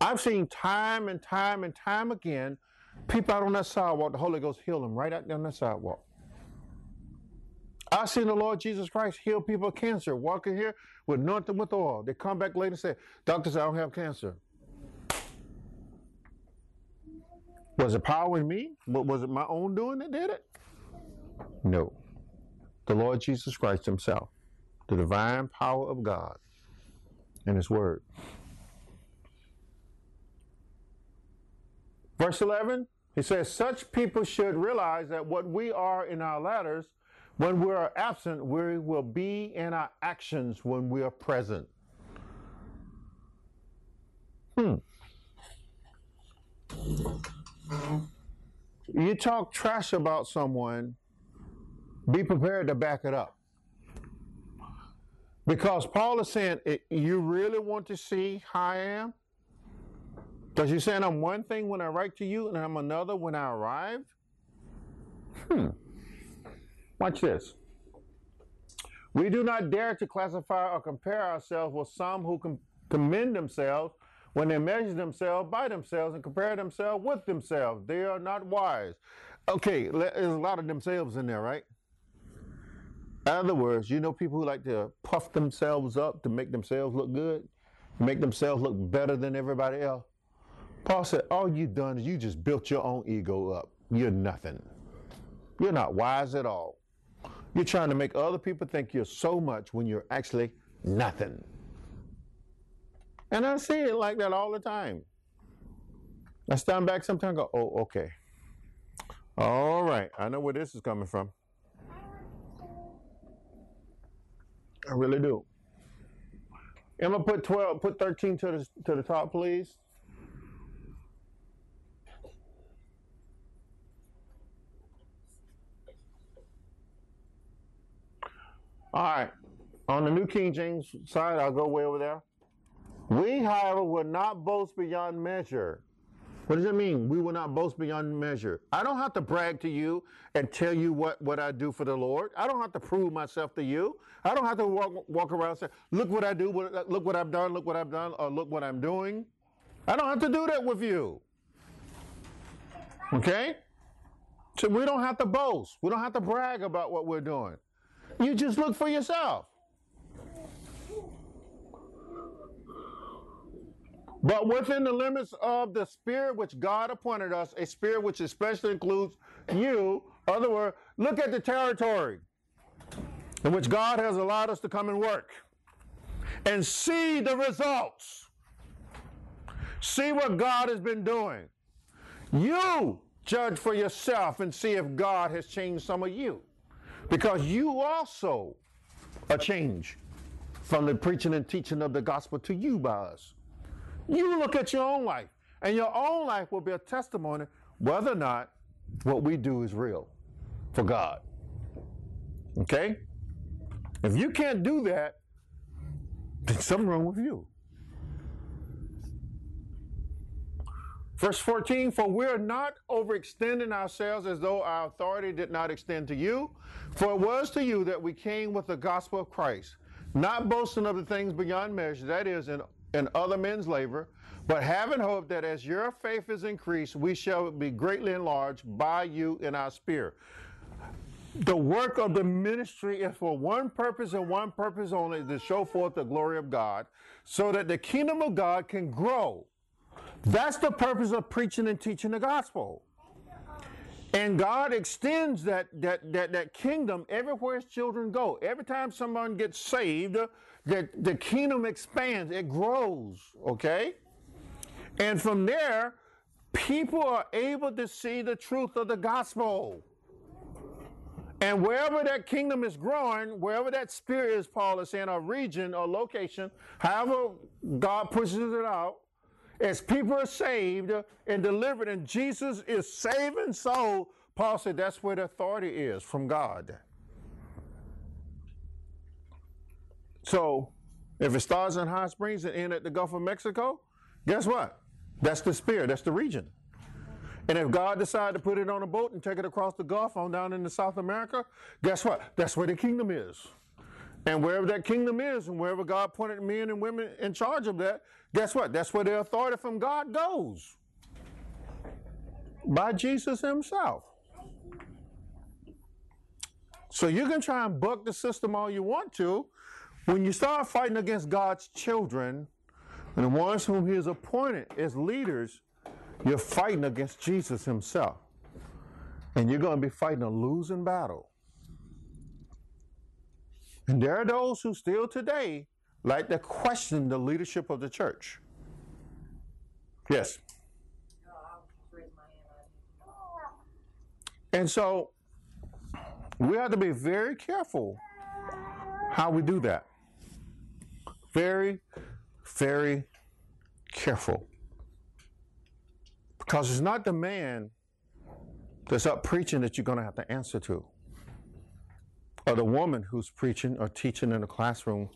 I've seen time and time and time again people out on that sidewalk, the Holy Ghost heal them right out there on that sidewalk. I've seen the Lord Jesus Christ heal people of cancer, walking here with anointing with oil. They come back later and say, Doctor I don't have cancer. Was it power in me? Was it my own doing that did it? No. The Lord Jesus Christ Himself, the divine power of God and His Word. Verse 11, he says, Such people should realize that what we are in our letters, when we are absent, we will be in our actions when we are present. Hmm. You talk trash about someone, be prepared to back it up. Because Paul is saying, You really want to see how I am? Because you're saying I'm one thing when I write to you and I'm another when I arrive? Hmm. Watch this. We do not dare to classify or compare ourselves with some who com- commend themselves when they measure themselves by themselves and compare themselves with themselves. They are not wise. Okay, there's a lot of themselves in there, right? In other words, you know people who like to puff themselves up to make themselves look good, make themselves look better than everybody else. Paul said, All you've done is you just built your own ego up. You're nothing. You're not wise at all. You're trying to make other people think you're so much when you're actually nothing. And I see it like that all the time. I stand back sometimes go, Oh, okay. All right. I know where this is coming from. I really do. Emma, put 12, put 13 to the, to the top, please. All right. On the New King James side, I'll go way over there. We, however, will not boast beyond measure. What does that mean? We will not boast beyond measure. I don't have to brag to you and tell you what, what I do for the Lord. I don't have to prove myself to you. I don't have to walk, walk around and say, look what I do, look what I've done, look what I've done, or look what I'm doing. I don't have to do that with you. Okay? So we don't have to boast. We don't have to brag about what we're doing. You just look for yourself. But within the limits of the spirit which God appointed us, a spirit which especially includes you, other words, look at the territory in which God has allowed us to come and work and see the results. See what God has been doing. You judge for yourself and see if God has changed some of you. Because you also are changed from the preaching and teaching of the gospel to you by us. You look at your own life, and your own life will be a testimony whether or not what we do is real for God. Okay? If you can't do that, then something wrong with you. Verse 14, for we're not overextending ourselves as though our authority did not extend to you. For it was to you that we came with the gospel of Christ, not boasting of the things beyond measure, that is, in, in other men's labor, but having hope that as your faith is increased, we shall be greatly enlarged by you in our spirit. The work of the ministry is for one purpose and one purpose only to show forth the glory of God, so that the kingdom of God can grow that's the purpose of preaching and teaching the gospel. And God extends that, that, that, that kingdom everywhere his children go. Every time someone gets saved, the, the kingdom expands, it grows, okay? And from there, people are able to see the truth of the gospel. And wherever that kingdom is growing, wherever that spirit is, Paul is saying, a region or location, however God pushes it out, as people are saved and delivered, and Jesus is saving souls, Paul said that's where the authority is from God. So, if it starts in Hot Springs and ends at the Gulf of Mexico, guess what? That's the spirit, that's the region. And if God decided to put it on a boat and take it across the Gulf on down into South America, guess what? That's where the kingdom is. And wherever that kingdom is, and wherever God pointed men and women in charge of that, guess what? That's where the authority from God goes. By Jesus Himself. So you can try and buck the system all you want to. When you start fighting against God's children and the ones whom He has appointed as leaders, you're fighting against Jesus Himself. And you're going to be fighting a losing battle. And there are those who still today like to question the leadership of the church. Yes. And so we have to be very careful how we do that. Very, very careful. Because it's not the man that's up preaching that you're going to have to answer to or the woman who's preaching or teaching in the classroom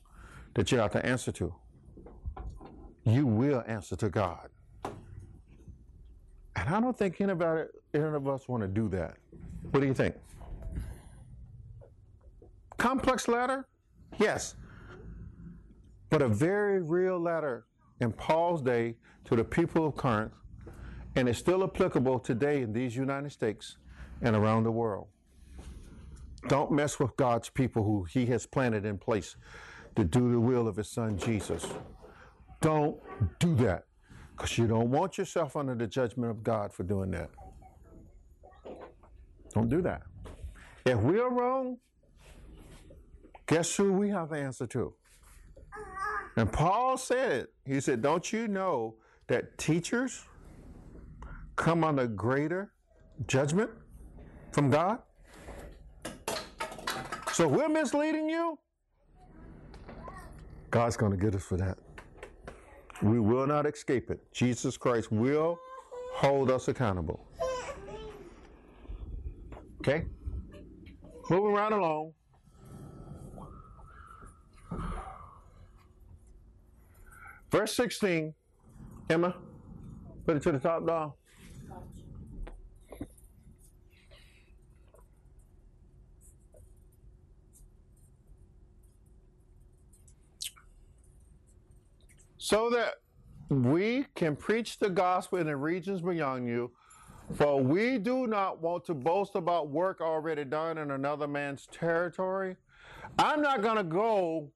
that you have to answer to. You will answer to God. And I don't think anybody, any of us want to do that. What do you think? Complex letter? Yes. But a very real letter in Paul's day to the people of Corinth, and it's still applicable today in these United States and around the world. Don't mess with God's people who He has planted in place to do the will of His Son Jesus. Don't do that. Because you don't want yourself under the judgment of God for doing that. Don't do that. If we are wrong, guess who we have to answer to? And Paul said it. He said, Don't you know that teachers come under greater judgment from God? So we're misleading you, God's going to get us for that. We will not escape it. Jesus Christ will hold us accountable. Okay? Moving right along. Verse 16, Emma, put it to the top, doll. So that we can preach the gospel in the regions beyond you, for we do not want to boast about work already done in another man's territory. I'm not going to go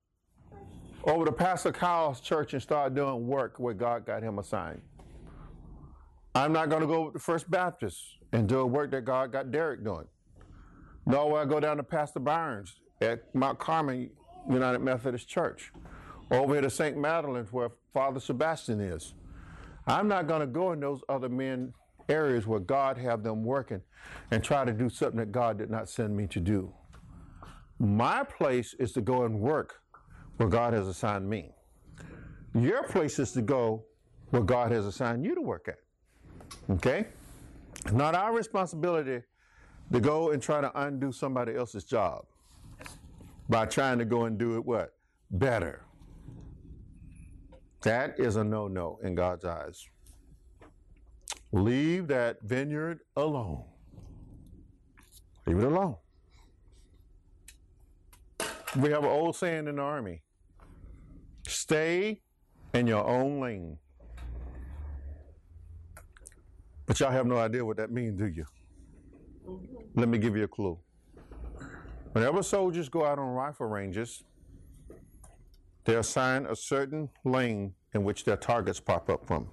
over to Pastor Kyle's church and start doing work where God got him assigned. I'm not going to go to First Baptist and do a work that God got Derek doing. Nor will I go down to Pastor Burns at Mount Carmel United Methodist Church. Over here to St. Madeline's where Father Sebastian is. I'm not going to go in those other men areas where God have them working and try to do something that God did not send me to do. My place is to go and work where God has assigned me. Your place is to go where God has assigned you to work at. Okay? It's not our responsibility to go and try to undo somebody else's job by trying to go and do it what? Better. That is a no no in God's eyes. Leave that vineyard alone. Leave it alone. We have an old saying in the army stay in your own lane. But y'all have no idea what that means, do you? Let me give you a clue. Whenever soldiers go out on rifle ranges, they're assigned a certain lane in which their targets pop up from.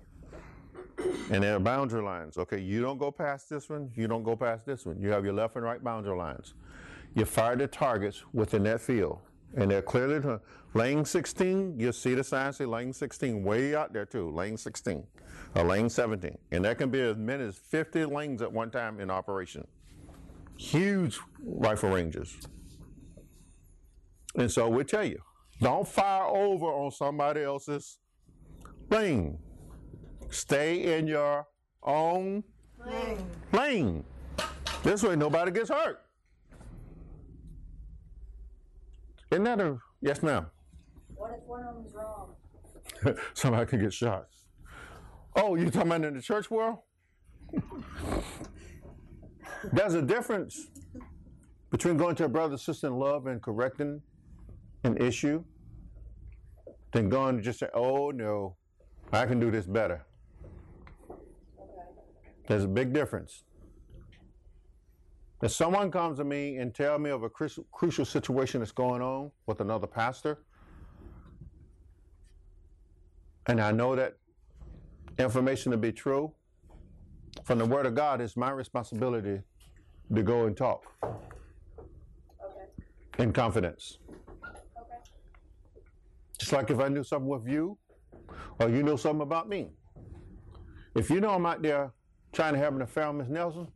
And there are boundary lines. Okay, you don't go past this one, you don't go past this one. You have your left and right boundary lines. You fire the targets within that field. And they're clearly lane 16, you see the sign say lane 16 way out there too, lane 16 or lane 17. And there can be as many as 50 lanes at one time in operation. Huge rifle ranges. And so we tell you, don't fire over on somebody else's lane. Stay in your own Lane. lane. This way nobody gets hurt. Isn't that a yes, ma'am? What if one of them's wrong? [LAUGHS] somebody could get shot. Oh, you talking about in the church world? [LAUGHS] There's a difference between going to a brother sister in love and correcting an issue than going to just say, oh no, I can do this better. There's a big difference. If someone comes to me and tell me of a crucial, crucial situation that's going on with another pastor, and I know that information to be true, from the Word of God, it's my responsibility to go and talk Okay. in confidence. Okay. Just like if I knew something with you, or you know something about me. If you know I'm out there trying to have an affair with Miss Nelson,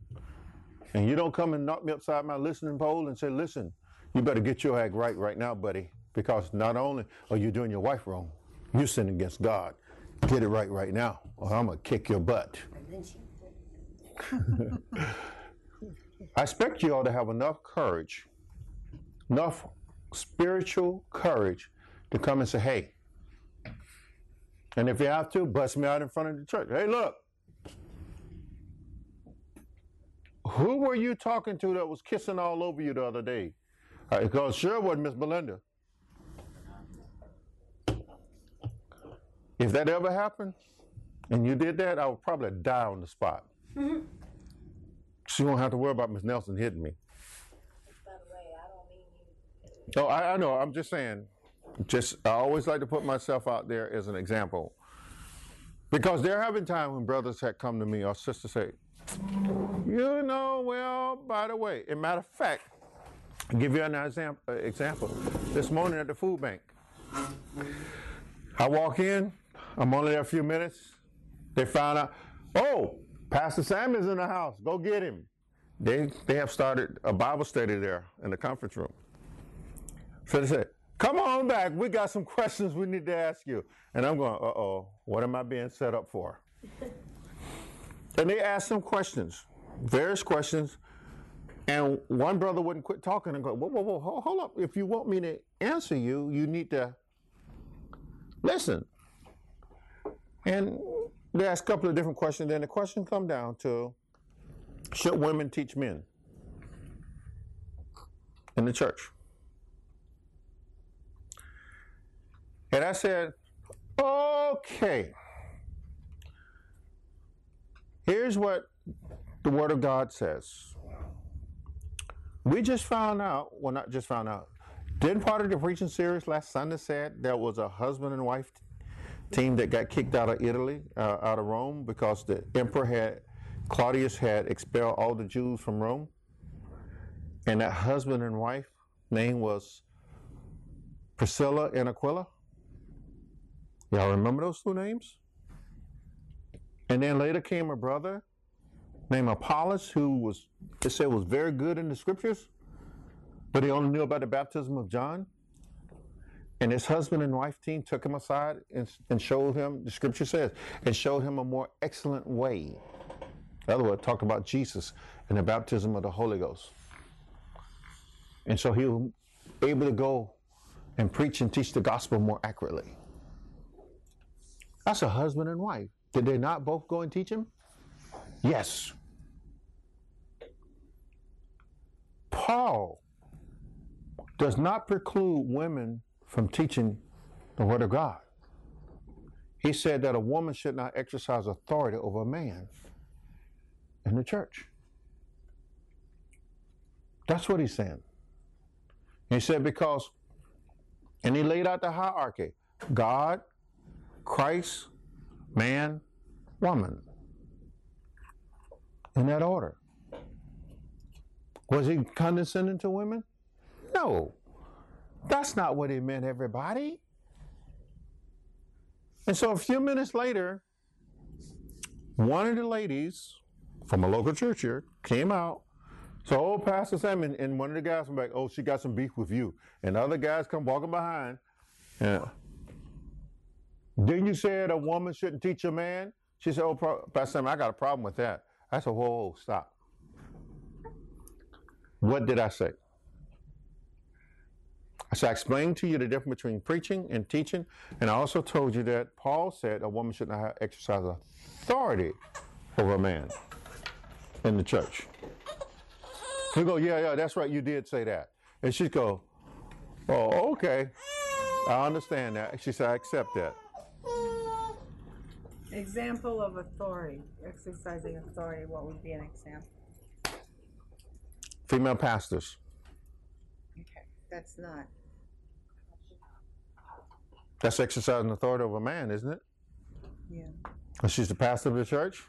and you don't come and knock me upside my listening pole and say, listen, you better get your act right right now, buddy, because not only are you doing your wife wrong, you're sinning against God. Get it right right now, or I'm going to kick your butt. [LAUGHS] I expect you all to have enough courage, enough spiritual courage to come and say, hey, and if you have to, bust me out in front of the church. Hey, look, who were you talking to that was kissing all over you the other day? Uh, because sure wasn't Miss Belinda. If that ever happened, and you did that, I would probably die on the spot. [LAUGHS] She won't have to worry about Miss Nelson hitting me. By the way, I don't mean you. Oh, I, I know. I'm just saying. Just I always like to put myself out there as an example. Because there have been times when brothers had come to me or sisters say, you know, well, by the way, a matter of fact, I'll give you an example. This morning at the food bank, I walk in, I'm only there a few minutes. They find out, oh, Pastor Sam is in the house. Go get him. They they have started a Bible study there in the conference room. So they said, come on back. We got some questions we need to ask you. And I'm going, uh oh, what am I being set up for? And they asked some questions, various questions. And one brother wouldn't quit talking and go, whoa, whoa, whoa, hold, hold up. If you want me to answer you, you need to listen. And they asked a couple of different questions. Then the question come down to, should women teach men in the church? And I said, okay. Here's what the Word of God says. We just found out, well, not just found out, didn't part of the preaching series last Sunday said there was a husband and wife team that got kicked out of Italy, uh, out of Rome, because the emperor had, Claudius had expelled all the Jews from Rome. And that husband and wife name was Priscilla and Aquila. Y'all remember those two names? And then later came a brother named Apollos who was, it said, was very good in the scriptures, but he only knew about the baptism of John. And his husband and wife team took him aside and, and showed him, the scripture says, and showed him a more excellent way. In other words, talked about Jesus and the baptism of the Holy Ghost. And so he was able to go and preach and teach the gospel more accurately. That's a husband and wife. Did they not both go and teach him? Yes. Paul does not preclude women from teaching the Word of God. He said that a woman should not exercise authority over a man in the church. That's what he's saying. He said, because, and he laid out the hierarchy God, Christ, man, woman. In that order. Was he condescending to women? No. That's not what he meant, everybody. And so a few minutes later, one of the ladies from a local church here came out. So old Pastor Sam and, and one of the guys was back, oh, she got some beef with you. And other guys come walking behind. Yeah. Didn't you say that a woman shouldn't teach a man? She said, oh, Pro- Pastor Sam, I got a problem with that. I said, whoa, whoa, stop. What did I say? I said, I explained to you the difference between preaching and teaching, and I also told you that Paul said a woman should not exercise authority over a man in the church. We go, yeah, yeah, that's right, you did say that. And she go, oh, okay, I understand that. She said, I accept that. Example of authority, exercising authority, what would be an example? Female pastors. Okay, that's not. That's exercising authority over a man, isn't it? Yeah. And she's the pastor of the church.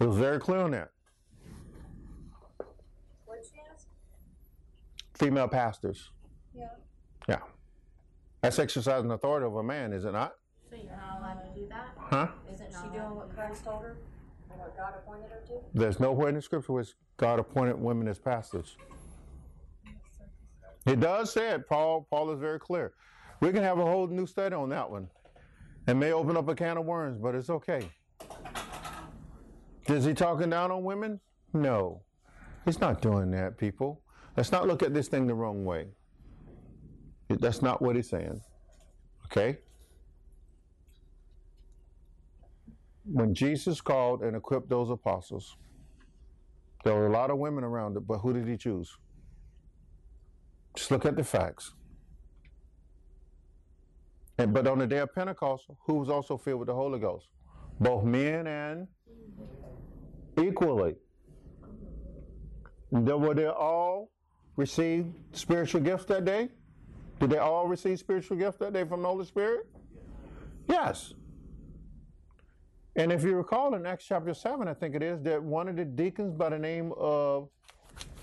It was very clear on that. What'd she ask? Female pastors. Yeah. Yeah. That's exercising authority over a man, is it not? So you're not allowed to do that? Huh? Is it Is not she doing what Christ told her? And what God appointed her to? There's nowhere in the scripture where God appointed women as pastors. It does say it. Paul, Paul is very clear. We can have a whole new study on that one. It may open up a can of worms, but it's okay. Is he talking down on women? No. He's not doing that, people. Let's not look at this thing the wrong way. That's not what he's saying. Okay? When Jesus called and equipped those apostles, there were a lot of women around it, but who did he choose? Just look at the facts. And but on the day of Pentecost, who was also filled with the Holy Ghost? Both men and equally. Did- Were they all receive spiritual gifts that day? Did they all receive spiritual gifts that day from the Holy Spirit? Yes. And if you recall in Acts chapter 7, I think it is, that one of the deacons by the name of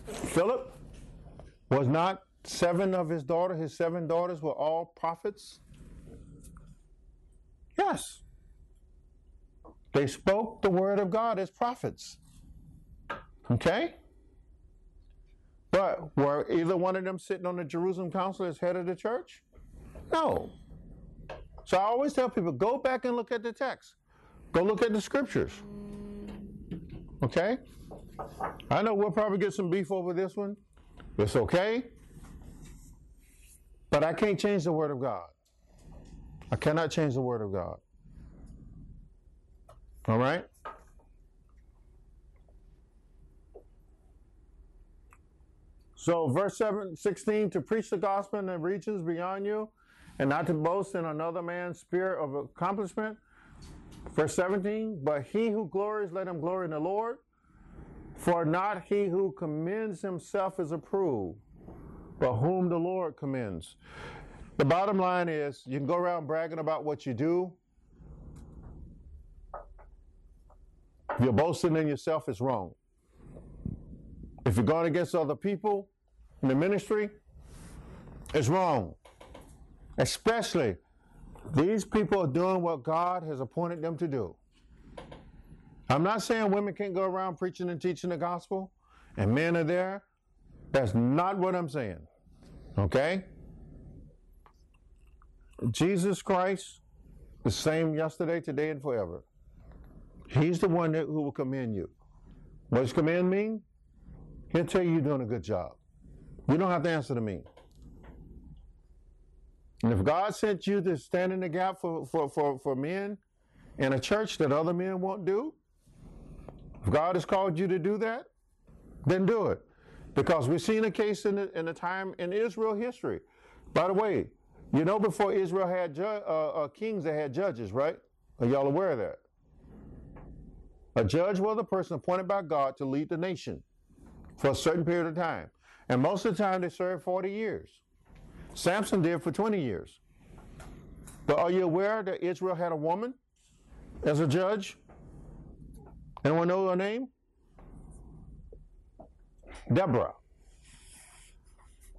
Philip was not seven of his daughters, his seven daughters were all prophets? Yes. They spoke the word of God as prophets. Okay? But were either one of them sitting on the Jerusalem council as head of the church? No. So I always tell people go back and look at the text, go look at the scriptures. Okay? I know we'll probably get some beef over this one. It's okay. But I can't change the word of God. I cannot change the word of God. All right? So, verse 7, 16, to preach the gospel in the regions beyond you, and not to boast in another man's spirit of accomplishment. Verse 17, but he who glories, let him glory in the Lord. For not he who commends himself is approved, but whom the Lord commends. The bottom line is you can go around bragging about what you do. If you're boasting in yourself, it's wrong. If you're going against other people in the ministry, it's wrong. Especially these people are doing what God has appointed them to do. I'm not saying women can't go around preaching and teaching the gospel and men are there. That's not what I'm saying. Okay? Jesus Christ, the same yesterday, today, and forever. He's the one that, who will commend you. What does commend mean? He'll tell you you're doing a good job. You don't have to answer to me. And if God sent you to stand in the gap for, for, for, for men in a church that other men won't do, if God has called you to do that, then do it. Because we've seen a case in the, in the time in Israel history. By the way, you know before Israel had ju- uh, uh, kings, they had judges, right? Are y'all aware of that? A judge was a person appointed by God to lead the nation for a certain period of time. And most of the time they served 40 years. Samson did for 20 years. But are you aware that Israel had a woman as a judge? Anyone know her name? Deborah.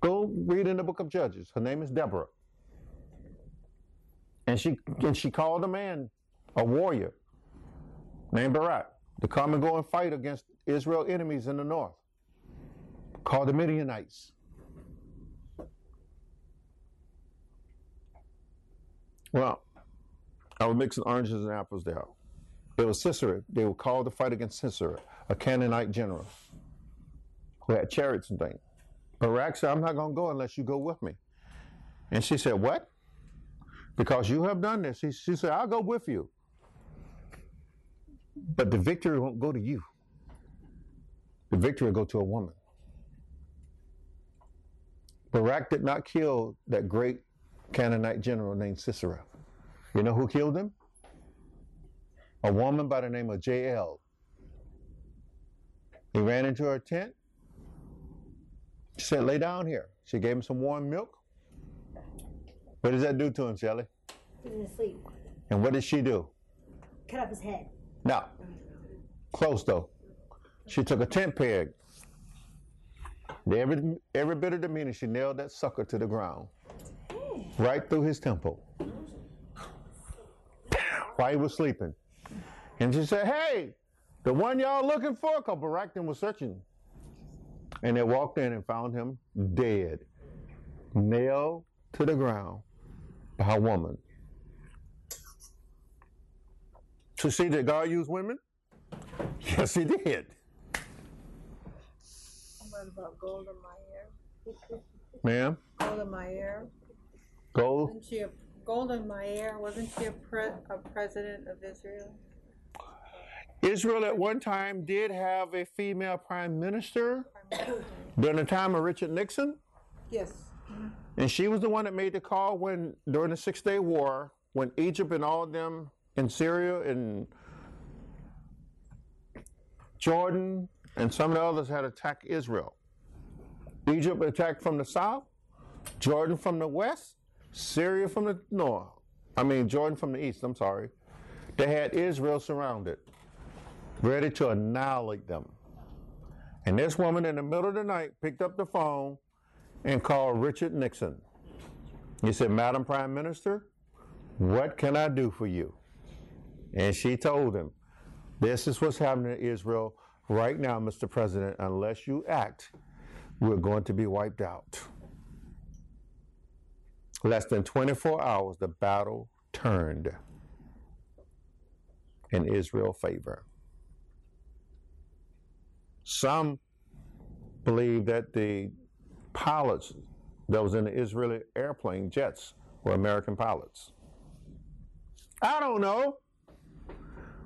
Go read in the book of Judges. Her name is Deborah. And she and she called a man, a warrior, named Barak, to come and go and fight against Israel enemies in the north, called the Midianites. Well, I was mixing oranges and apples there. It was Sisera. They were called to fight against Sisera, a Canaanite general who had chariots and things. Barak said, I'm not going to go unless you go with me. And she said, What? Because you have done this. He, she said, I'll go with you. But the victory won't go to you. The victory will go to a woman. Barak did not kill that great Canaanite general named Sisera. You know who killed him? A woman by the name of Jael. He ran into her tent. She said, Lay down here. She gave him some warm milk. What does that do to him, Shelley? He was asleep. And what did she do? Cut off his head. No. Close though. She took a tent peg. Every, every bit of the meaning, she nailed that sucker to the ground. Right through his temple. While he was sleeping. And she said, Hey, the one y'all looking for, because Barakton was searching. And they walked in and found him dead, nailed to the ground by a woman. To see that God used women? [LAUGHS] Yes, he did. What about Golda Meir? Ma'am, Golda Meir? Wasn't she a, Golda Meir, wasn't she a pre, a president of Israel? Israel at one time did have a female prime minister during the time of Richard Nixon. Yes. And she was the one that made the call when, during the Six Day War, when Egypt and all of them in Syria and Jordan and some of the others had attacked Israel. Egypt attacked from the south, Jordan from the west, Syria from the north. I mean, Jordan from the east, I'm sorry. they had Israel surrounded, ready to annihilate them. And this woman in the middle of the night picked up the phone and called Richard Nixon. He said, Madam Prime Minister, what can I do for you? And she told him, This is what's happening in Israel right now, Mr. President. Unless you act, we're going to be wiped out. Less than 24 hours, the battle turned in Israel favor. Some believe that the pilots that was in the Israeli airplane jets were American pilots. I don't know.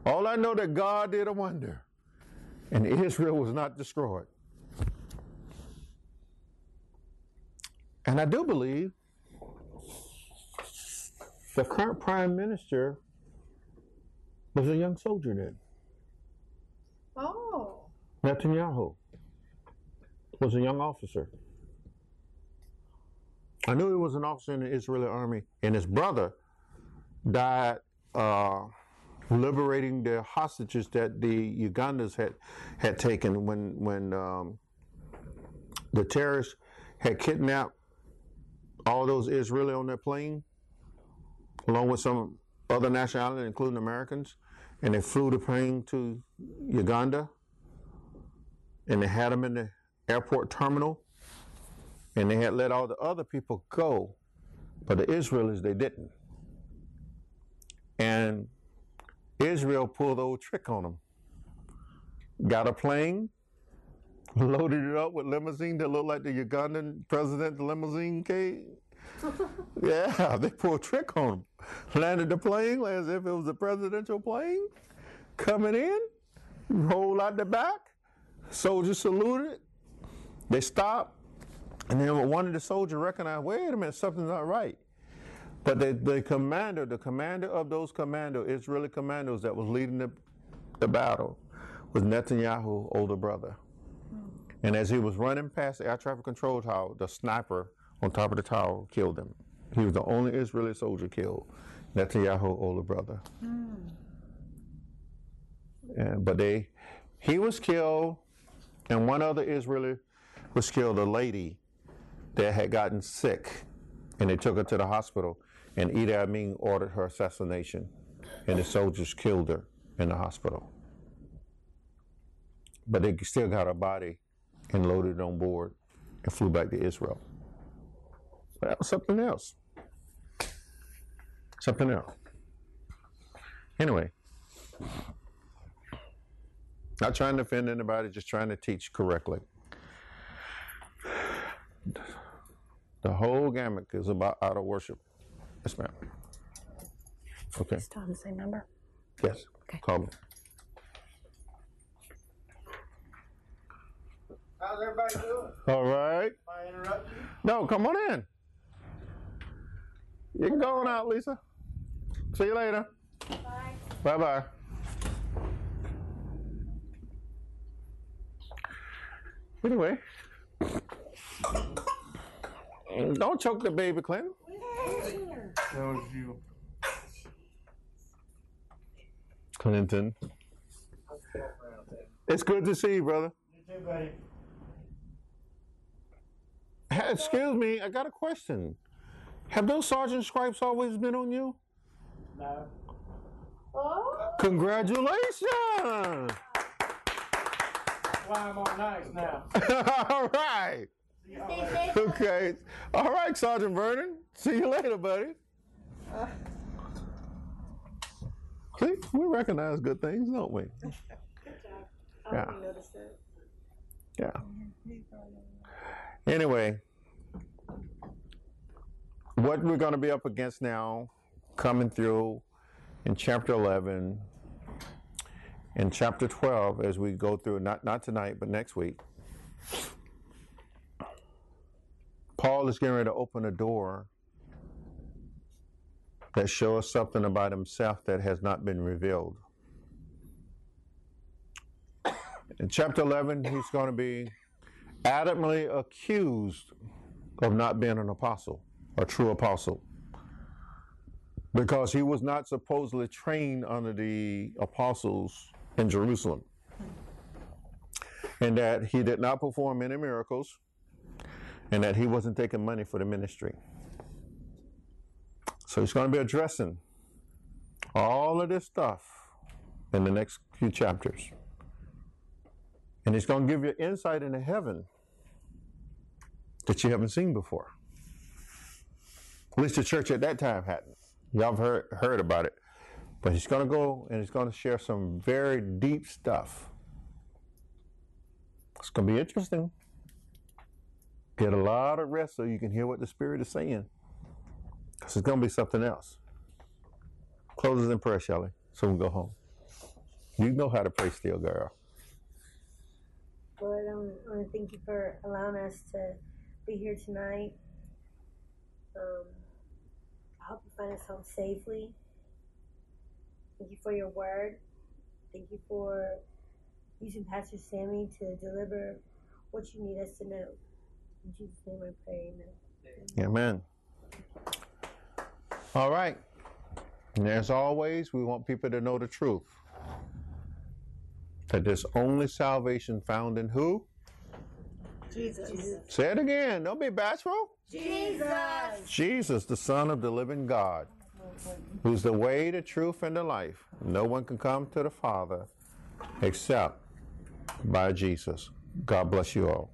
All I know that God did a wonder, and Israel was not destroyed. And I do believe the current prime minister was a young soldier then. Oh, Netanyahu was a young officer. I knew he was an officer in the Israeli army, and his brother died uh, liberating the hostages that the Ugandans had had taken when when um, the terrorists had kidnapped all those Israeli on their plane, along with some other nationalities, including Americans, and they flew the plane to Uganda, and they had them in the airport terminal, and they had let all the other people go, but the Israelis they didn't. And Israel pulled the old trick on them. Got a plane, [LAUGHS] loaded it up with limousine that looked like the Ugandan president's limousine came. [LAUGHS] yeah, they pulled a trick on them. Landed the plane as if it was a presidential plane coming in, rolled out the back, soldiers saluted, they stopped, and then one of the soldiers recognized, wait a minute, something's not right. But the, the commander, the commander of those commando, Israeli commandos that was leading the, the battle, was Netanyahu's older brother. And as he was running past the air traffic control tower, the sniper on top of the tower killed him. He was the only Israeli soldier killed, Netanyahu's older brother. Hmm. And, but they, he was killed, and one other Israeli was killed, a lady that had gotten sick, and they took her to the hospital, and Idi Amin ordered her assassination, and the soldiers killed her in the hospital. But they still got her body and loaded it on board and flew back to Israel. But that was something else. Something else. Anyway, not trying to offend anybody, just trying to teach correctly. The whole gamut is about out of worship. Yes, ma'am. Okay. Still on the same number? Yes. Okay. Call me. How's everybody doing? All right. Am I interrupt? No, come on in. You can go on out, Lisa. See you later. Bye. Bye bye. Anyway, don't choke the baby, Clinton. That was you. Clinton. It's good to see you, brother. You too, buddy. Hey, excuse me, I got a question. Have those sergeant stripes always been on you? No. Oh. Congratulations! Why I'm on nice now. [LAUGHS] All right. See y'all later. Okay. All right, Sergeant Vernon. See you later, buddy. Uh. See, we recognize good things, don't we? [LAUGHS] Good job. I Yeah. didn't notice that. Yeah. Anyway, what we're going to be up against now, coming through in chapter 11 and chapter 12 as we go through, not, not tonight, but next week. Paul is getting ready to open a door that shows something about himself that has not been revealed. In chapter 11, he's going to be adamantly accused of not being an apostle, a true apostle. because he was not supposedly trained under the apostles in Jerusalem. And that he did not perform any miracles, and that he wasn't taking money for the ministry. So he's going to be addressing all of this stuff in the next few chapters. And he's going to give you insight into heaven that you haven't seen before. At least the church at that time hadn't. Y'all have heard, heard about it. But he's going to go and he's going to share some very deep stuff. It's going to be interesting. Get a lot of rest so you can hear what the Spirit is saying. Because it's going to be something else. Closes in prayer, Shelley, so we can go home. You know how to pray still, girl. Lord, I want to thank you for allowing us to be here tonight. Um, I hope you find us home safely. Thank you for your word. Thank you for using Pastor Sammy to deliver what you need us to know. In Jesus' name I pray, amen. Amen. All right. And as always, we want people to know the truth. That there's only salvation found in who? Jesus. Say it again. Don't be bashful. Jesus! Jesus, the Son of the living God, who's the way, the truth, and the life. No one can come to the Father except by Jesus. God bless you all.